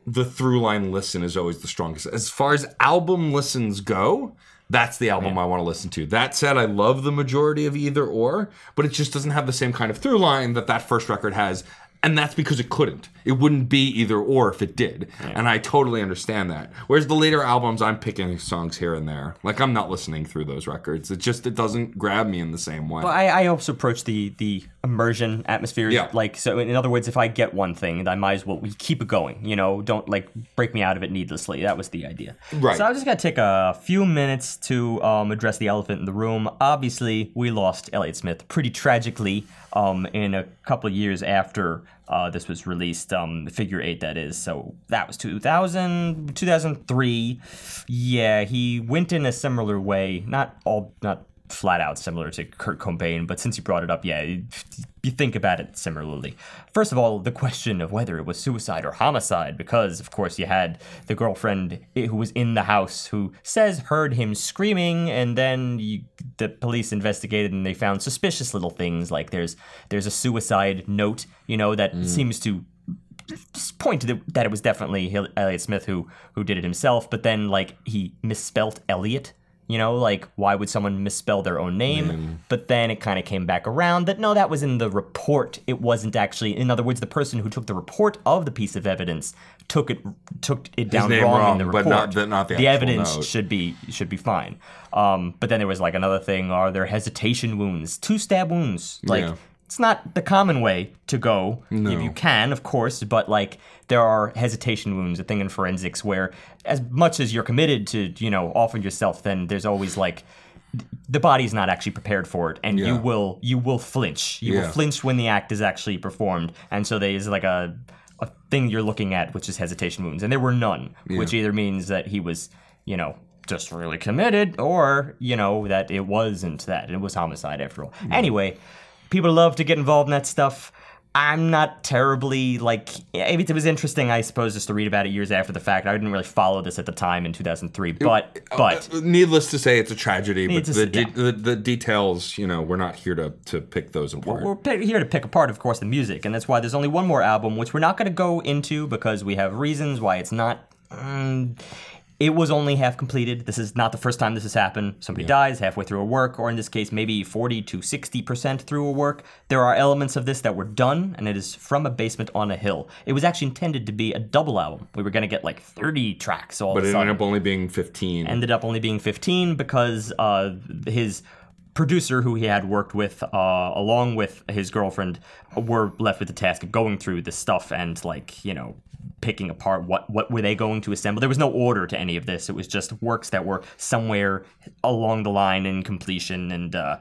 the through line listen is always the strongest. As far as album listens go, that's the album I want to listen to. That said, I love the majority of either or, but it just doesn't have the same kind of through line that that first record has And that's because it couldn't. It wouldn't be either or if it did. And I totally understand that. Whereas the later albums, I'm picking songs here and there. Like I'm not listening through those records. It just it doesn't grab me in the same way. Well, I, I also approach the the immersion atmosphere. Yeah. Like so, in other words, if I get one thing, I might as well we keep it going. You know, don't like break me out of it needlessly. That was the idea. Right. So I'm just gonna take a few minutes to um, address the elephant in the room. Obviously, we lost Elliott Smith pretty tragically um, in a couple years after uh, this was released. Um, Figure Eight, that is. So that was 2000, 2003. Yeah, he went in a similar way. Not all, not flat out similar to Kurt Cobain, but since you brought it up, yeah, you, you think about it similarly. First of all, the question of whether it was suicide or homicide, because of course you had the girlfriend who was in the house who says heard him screaming, and then you, the police investigated and they found suspicious little things like there's there's a suicide note, you know, that mm. seems to point to the, that it was definitely Elliott Smith who who did it himself, but then like he misspelt Elliot. You know, like why would someone misspell their own name? But then it kind of came back around that no, that was in the report. It wasn't actually. In other words, the person who took the report of the piece of evidence took it took it down wrong, wrong, in the but report. not the- not the actual evidence note. should be should be fine. Um, but then there was like another thing: are there hesitation wounds, two stab wounds? Like Yeah. it's not the common way to go if you can, of course, but like there are hesitation wounds, a thing in forensics where as much as you're committed to, you know, offering yourself, then there's always like the body's not actually prepared for it and you will you will flinch. You will flinch when the act is actually performed. And so there's like a a thing you're looking at which is hesitation wounds. And there were none, which either means that he was, you know, just really committed or, you know, that it wasn't that. It was homicide after all. Anyway, people love to get involved in that stuff. I'm not terribly like it it was interesting, I suppose, just to read about it years after the fact. I didn't really follow this at the time in 2003, but but Uh, needless to say, it's a tragedy. But the, to- de- the the details, you know, we're not here to to pick those apart. we're pi- here to pick apart, of course, the music, and that's why there's only one more album, which we're not going to go into because we have reasons why it's not. Um, it was only half completed. This is not the first time this has happened. Somebody dies halfway through a work, or in this case, maybe 40 to 60% through a work. There are elements of this that were done, and it is from a basement on a hill. It was actually intended to be a double album. We were going to get like 30 tracks all but of it sudden ended up only being 15. ended up only being 15 because uh, his producer who he had worked with uh, along with his girlfriend were left with the task of going through this stuff and like you know picking apart what what were they going to assemble. There was no order to any of this. It was just works that were somewhere along the line in completion and uh,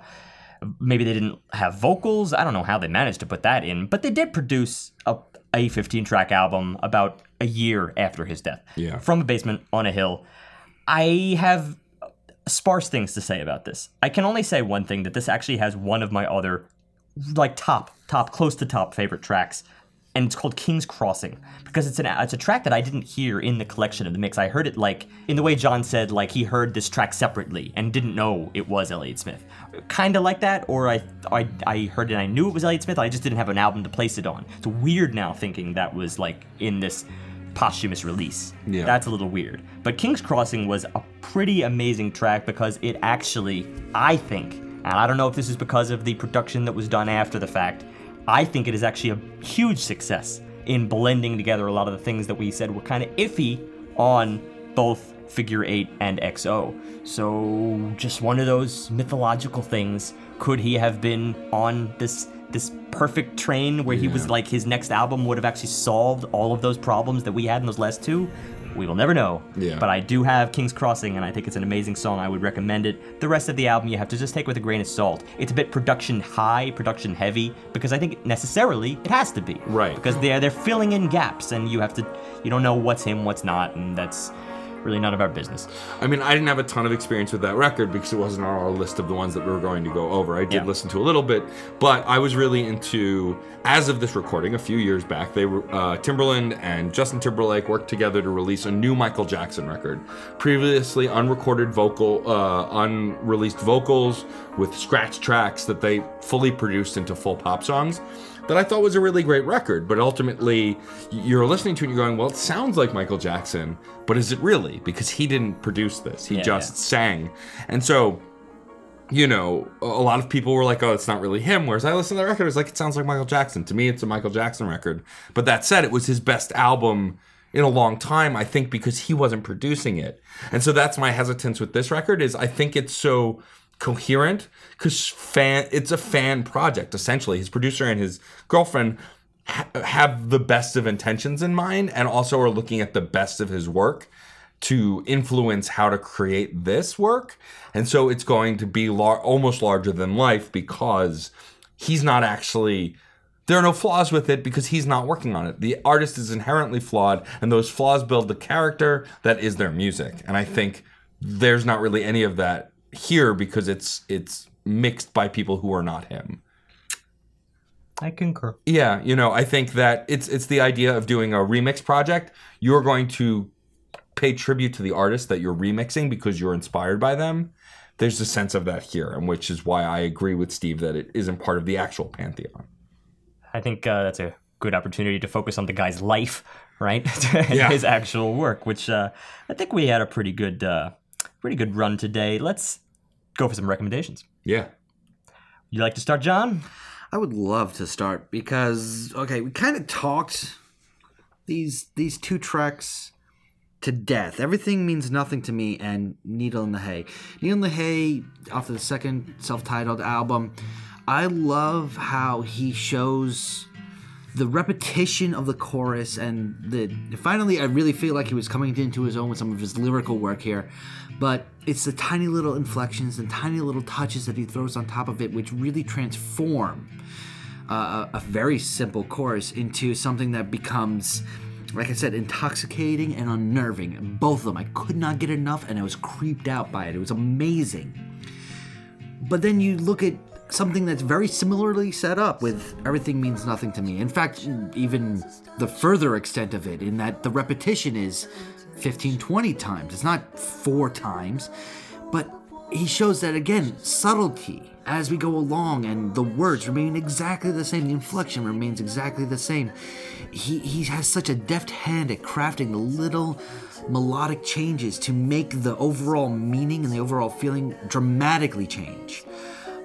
maybe they didn't have vocals. I don't know how they managed to put that in but they did produce a, a 15 track album about a year after his death. Yeah. from a basement on a hill. I have sparse things to say about this. I can only say one thing that this actually has one of my other like top top close to top favorite tracks and it's called King's Crossing because it's an it's a track that I didn't hear in the collection of the mix. I heard it like in the way John said like he heard this track separately and didn't know it was Elliott Smith. Kind of like that or I, I I heard it and I knew it was Elliott Smith. I just didn't have an album to place it on. It's weird now thinking that was like in this posthumous release. Yeah. That's a little weird. But King's Crossing was a pretty amazing track because it actually, I think, and I don't know if this is because of the production that was done after the fact, I think it is actually a huge success in blending together a lot of the things that we said were kind of iffy on both Figure 8 and XO. So, just one of those mythological things. Could he have been on this this perfect train where he was like his next album would have actually solved all of those problems that we had in those last two? We will never know. Yeah. But I do have King's Crossing, and I think it's an amazing song. I would recommend it. The rest of the album you have to just take with a grain of salt. It's a bit production high, production heavy, because I think necessarily it has to be. Right. Because they're they're filling in gaps, and you have to you don't know what's him, what's not, and that's really none of our business. I mean, I didn't have a ton of experience with that record because it wasn't on our list of the ones that we were going to go over. I did Yeah. listen to a little bit, but I was really into. As of this recording, a few years back, they were uh, Timberland and Justin Timberlake worked together to release a new Michael Jackson record. Previously unrecorded vocal, uh, unreleased vocals with scratch tracks that they fully produced into full pop songs that I thought was a really great record. But ultimately, you're listening to it and you're going, well, it sounds like Michael Jackson, but is it really? Because he didn't produce this, he Yeah, just yeah. sang. And so you know, a lot of people were like, "Oh, it's not really him." Whereas I listened to the record, it was like, "It sounds like Michael Jackson." To me, it's a Michael Jackson record. But that said, it was his best album in a long time. I think because he wasn't producing it, and so that's my hesitance with this record. Is I think it's so coherent because fan, it's a fan project essentially. His producer and his girlfriend ha- have the best of intentions in mind, and also are looking at the best of his work to influence how to create this work. And so it's going to be lar- almost larger than life because he's not actually there are no flaws with it because he's not working on it. The artist is inherently flawed and those flaws build the character that is their music. And I think there's not really any of that here because it's it's mixed by people who are not him. I concur. Yeah, you know, I think that it's it's the idea of doing a remix project. You're going to pay tribute to the artist that you're remixing because you're inspired by them. There's a sense of that here, and which is why I agree with Steve that it isn't part of the actual pantheon. I think uh, that's a good opportunity to focus on the guy's life, right? [LAUGHS] Yeah. his actual work, which uh, I think we had a pretty good, uh, pretty good run today. Let's go for some recommendations. Yeah. You like to start, John? I would love to start because okay, we kind of talked these these two tracks to death. Everything means nothing to me and Needle in the Hay. Needle in the Hay off of the second self-titled album. I love how he shows the repetition of the chorus and the finally I really feel like he was coming into his own with some of his lyrical work here. But it's the tiny little inflections and tiny little touches that he throws on top of it which really transform uh, a very simple chorus into something that becomes like I said, intoxicating and unnerving. Both of them. I could not get enough and I was creeped out by it. It was amazing. But then you look at something that's very similarly set up with Everything Means Nothing to Me. In fact, even the further extent of it, in that the repetition is 15, 20 times. It's not four times. But he shows that, again, subtlety as we go along and the words remain exactly the same. The inflection remains exactly the same. He, he has such a deft hand at crafting the little melodic changes to make the overall meaning and the overall feeling dramatically change.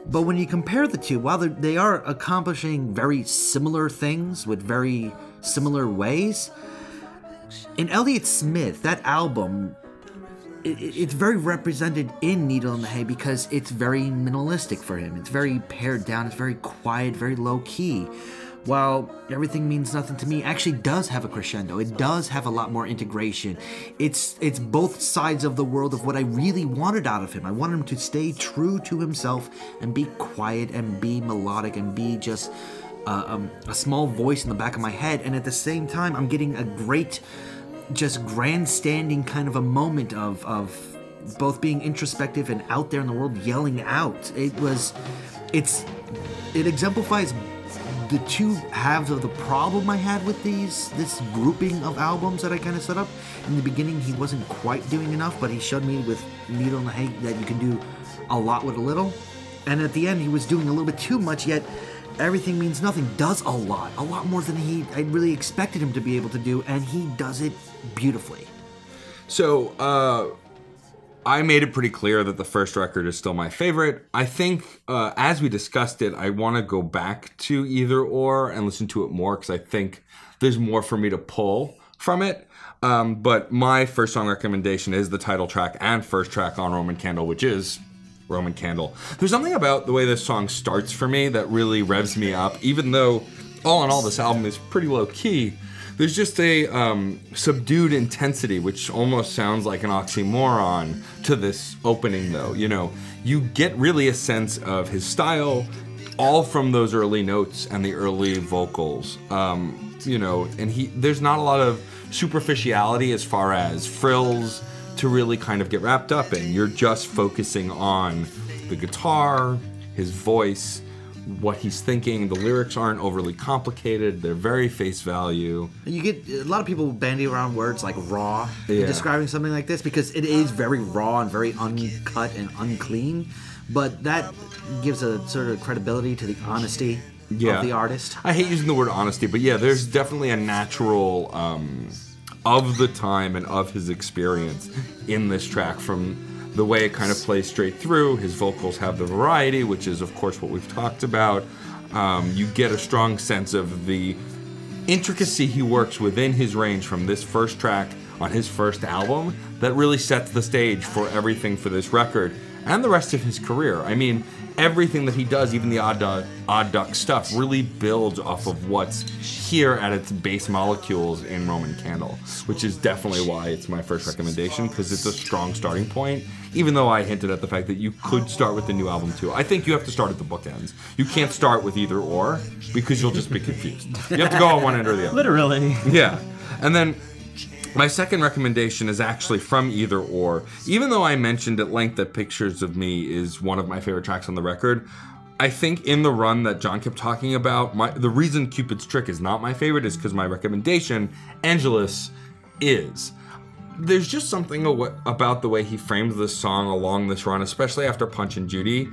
But when you compare the two, while they are accomplishing very similar things with very similar ways, in Elliott Smith, that album, i- i it's very represented in Needle in the Hay because it's very minimalistic for him. It's very pared down, it's very quiet, very low key. While everything means nothing to me actually does have a crescendo. It does have a lot more integration. It's it's both sides of the world of what I really wanted out of him. I wanted him to stay true to himself and be quiet and be melodic and be just uh, um, a small voice in the back of my head. And at the same time, I'm getting a great just grandstanding kind of a moment of of both being introspective and out there in the world yelling out. It was it's it exemplifies the two halves of the problem I had with these this grouping of albums that I kind of set up. In the beginning he wasn't quite doing enough, but he showed me with Needle in the Hay that you can do a lot with a little. And at the end he was doing a little bit too much yet everything means nothing does a lot a lot more than he i really expected him to be able to do and he does it beautifully So, uh, I made it pretty clear that the first record is still my favorite. I think, uh, as we discussed it, I want to go back to either or and listen to it more because I think there's more for me to pull from it. Um, but my first song recommendation is the title track and first track on Roman Candle, which is Roman Candle. There's something about the way this song starts for me that really revs me up, even though all in all this album is pretty low key. There's just a um, subdued intensity, which almost sounds like an oxymoron to this opening, though. You know, you get really a sense of his style, all from those early notes and the early vocals. Um, you know, and he there's not a lot of superficiality as far as frills to really kind of get wrapped up in. You're just focusing on the guitar, his voice, what he's thinking. The lyrics aren't overly complicated. They're very face value. you get a lot of people bandy around words like raw Yeah. describing something like this because it is very raw and very uncut and unclean but that gives a sort of credibility to the honesty Yeah. of the artist I hate using the word honesty, but yeah, there's definitely a natural um, of the time and of his experience in this track from the way it kind of plays straight through. His vocals have the variety, which is, of course, what we've talked about. Um, you get a strong sense of the intricacy he works within his range from this first track on his first album that really sets the stage for everything for this record and the rest of his career. I mean, everything that he does, even the Odd, Duck- Odd Duck stuff, really builds off of what's here at its base molecules in Roman Candle, which is definitely why it's my first recommendation because it's a strong starting point. Even though I hinted at the fact that you could start with the new album too, I think you have to start at the bookends. You can't start with either or because you'll just be confused. You have to go on one end or the other. Literally. Yeah. And then my second recommendation is actually from either or. Even though I mentioned at length that Pictures of Me is one of my favorite tracks on the record, I think in the run that John kept talking about, my, the reason Cupid's Trick is not my favorite is because my recommendation, Angeles, is. There's just something about the way he frames this song along this run, especially after Punch and Judy,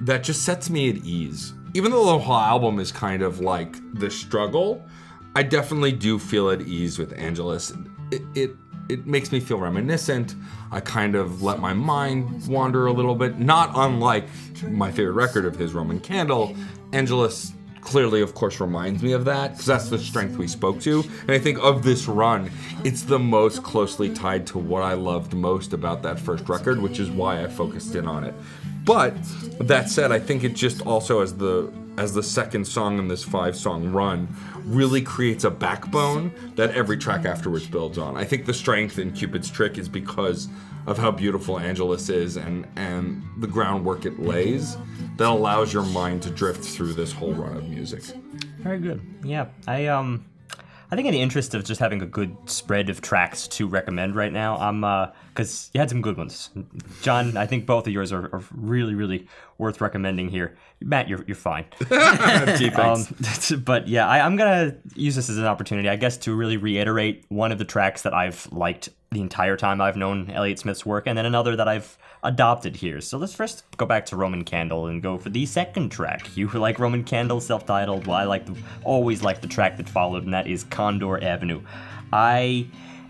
that just sets me at ease. Even though the whole album is kind of like the struggle, I definitely do feel at ease with Angeles. It, it makes me feel reminiscent. I kind of let my mind wander a little bit, not unlike my favorite record of his, Roman Candle. Angeles clearly, of course, reminds me of that because that's the strength we spoke to. And I think of this run, it's the most closely tied to what I loved most about that first record, which is why I focused in on it. But that said, I think it just also as the as the second song in this five song run really creates a backbone that every track afterwards builds on. I think the strength in Cupid's Trick is because of how beautiful Angeles is and and the groundwork it lays that allows your mind to drift through this whole run of music. Very good. Yeah, I um, I think in the interest of just having a good spread of tracks to recommend right now, I'm uh, because you had some good ones. John, I think both of yours are, are really, really worth recommending here. Matt, you're you're fine. [LAUGHS] Gee. Um, [LAUGHS] but yeah, I, I'm gonna use this as an opportunity, I guess, to really reiterate one of the tracks that I've liked the entire time I've known Elliott Smith's work, and then another that I've adopted here. So let's first go back to Roman Candle and go for the second track. You like Roman Candle, self-titled. Well, I like the, always like the track that followed, and that is Condor Avenue. I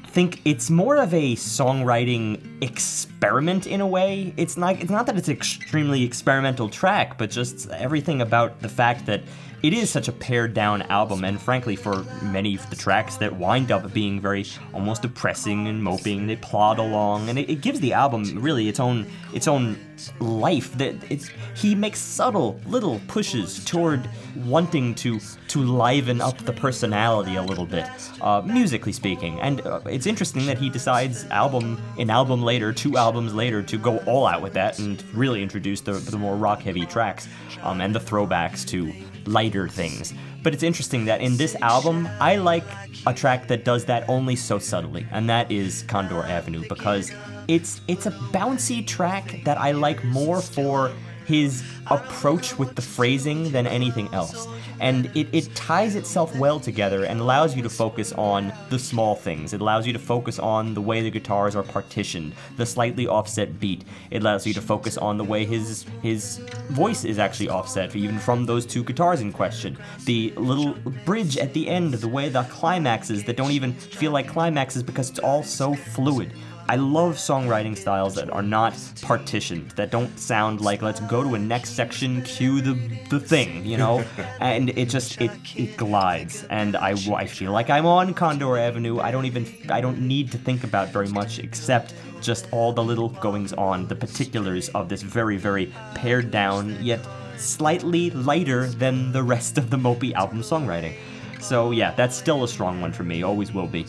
think it's more of a songwriting experiment in a way. It's not it's not that it's an extremely experimental track, but just everything about the fact that it is such a pared down album and frankly for many of the tracks that wind up being very almost depressing and moping, they plod along and it, it gives the album really its own its own life that it's he makes subtle little pushes toward wanting to to liven up the personality a little bit uh, musically speaking. And uh, it's interesting that he decides album an album later two albums later to go all out with that and really introduce the, the more rock heavy tracks um, and the throwbacks to lighter things. But it's interesting that in this album i like a track that does that only so subtly and that is condor avenue because it's it's a bouncy track that I like more for his approach with the phrasing than anything else. And it, it ties itself well together and allows you to focus on the small things. It allows you to focus on the way the guitars are partitioned, the slightly offset beat. It allows you to focus on the way his his voice is actually offset, even from those two guitars in question. The little bridge at the end, the way the climaxes that don't even feel like climaxes because it's all so fluid. I love songwriting styles that are not partitioned, that don't sound like let's go to a next section, cue the the thing, you know, [LAUGHS] and it just it it glides, and I I feel like I'm on Condor Avenue. I don't even I don't need to think about very much except just all the little goings on, the particulars of this very very pared down yet slightly lighter than the rest of the Mopey album songwriting. So yeah, that's still a strong one for me, always will be.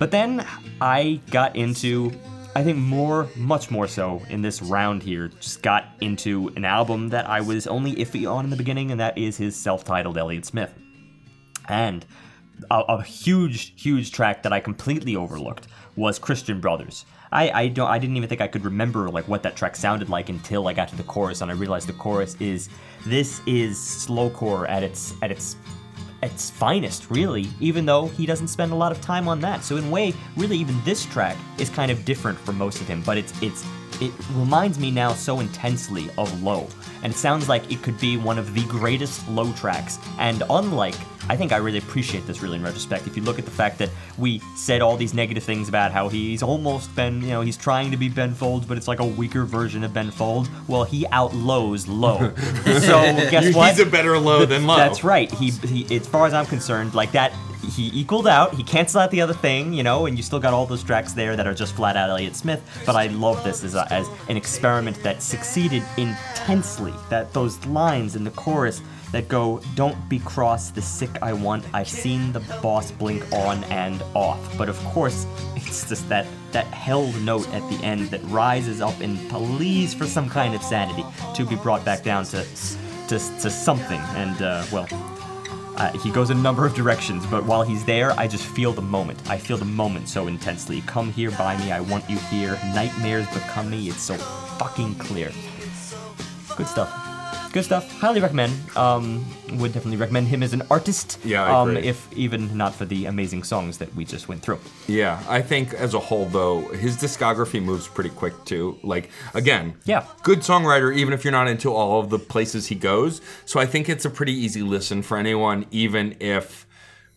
But then I got into, I think more, much more so in this round here, just got into an album that I was only iffy on in the beginning, and that is his self titled Elliott Smith. And a, a huge, huge track that I completely overlooked was Christian Brothers. I, I don't I didn't even think I could remember like what that track sounded like until I got to the chorus and I realized the chorus is this is slowcore at its at its its finest, really, even though he doesn't spend a lot of time on that. So in a way, really even this track is kind of different for most of him, but it's it's it reminds me now so intensely of Low. And it sounds like it could be one of the greatest low tracks. And unlike I think I really appreciate this really in retrospect. If you look at the fact that we said all these negative things about how he's almost been, you know, he's trying to be Ben Folds, but it's like a weaker version of Ben Folds. Well, he outlows Low. [LAUGHS] so guess what? He's a better low than low. That's right. He, he, as far as I'm concerned, like that, he equaled out. He canceled out the other thing, you know, and you still got all those tracks there that are just flat out Elliott Smith. But I love this as, a, as an experiment that succeeded intensely. That those lines in the chorus that go, "Don't be cross, the sick I want. I've seen the boss blink on and off." But of course, [LAUGHS] it's just that that held note at the end that rises up in pleas for some kind of sanity to be brought back down to to, to something. And uh, well, uh, he goes a number of directions, but while he's there, I just feel the moment. I feel the moment so intensely. Come here by me, I want you here. Nightmares become me, it's so fucking clear. Good stuff. Good stuff. Highly recommend. Um, would definitely recommend him as an artist. Yeah, I um, agree. if even not for the amazing songs that we just went through. Yeah, I think as a whole though, his discography moves pretty quick too. Like again, Yeah. good songwriter even if you're not into all of the places he goes. So I think it's a pretty easy listen for anyone even if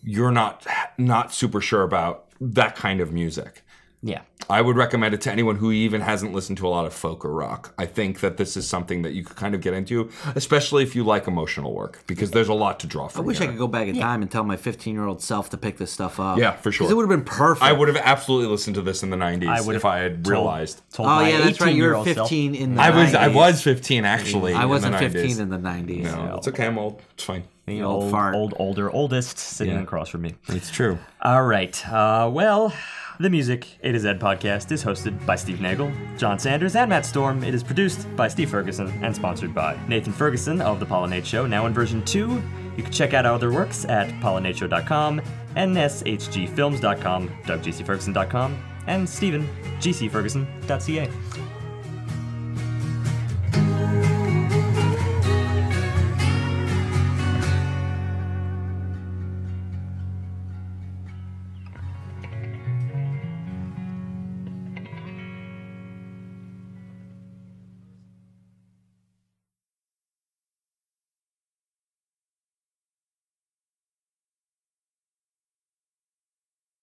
you're not not super sure about that kind of music. Yeah. I would recommend it to anyone who even hasn't listened to a lot of folk or rock. I think that this is something that you could kind of get into, especially if you like emotional work, because there's a lot to draw from. I from. wish I could go back in time and tell my 15 year old self to pick this stuff up. Yeah, for sure. Because it would have been perfect. I would have absolutely listened to this in the 90s I would if I had realized. Told, Oh yeah, that's right. You were 18-year-old self- 15 in the. I was I was 15 actually. I wasn't the 15 90s. in the 90s. No, it's okay. I'm old. It's fine. The old old, fart. old, older, oldest sitting Yeah. across from me. It's true. All right. Uh, well, the Music It Is Ed podcast is hosted by Steve Nagel, John Sanders, and Matt Storm. It is produced by Steve Ferguson and sponsored by Nathan Ferguson of The Pollinate Show, now in version 2. You can check out our other works at pollinateshow.com, nshgfilms.com, douggcferguson.com, and Stephen, gcferguson.ca.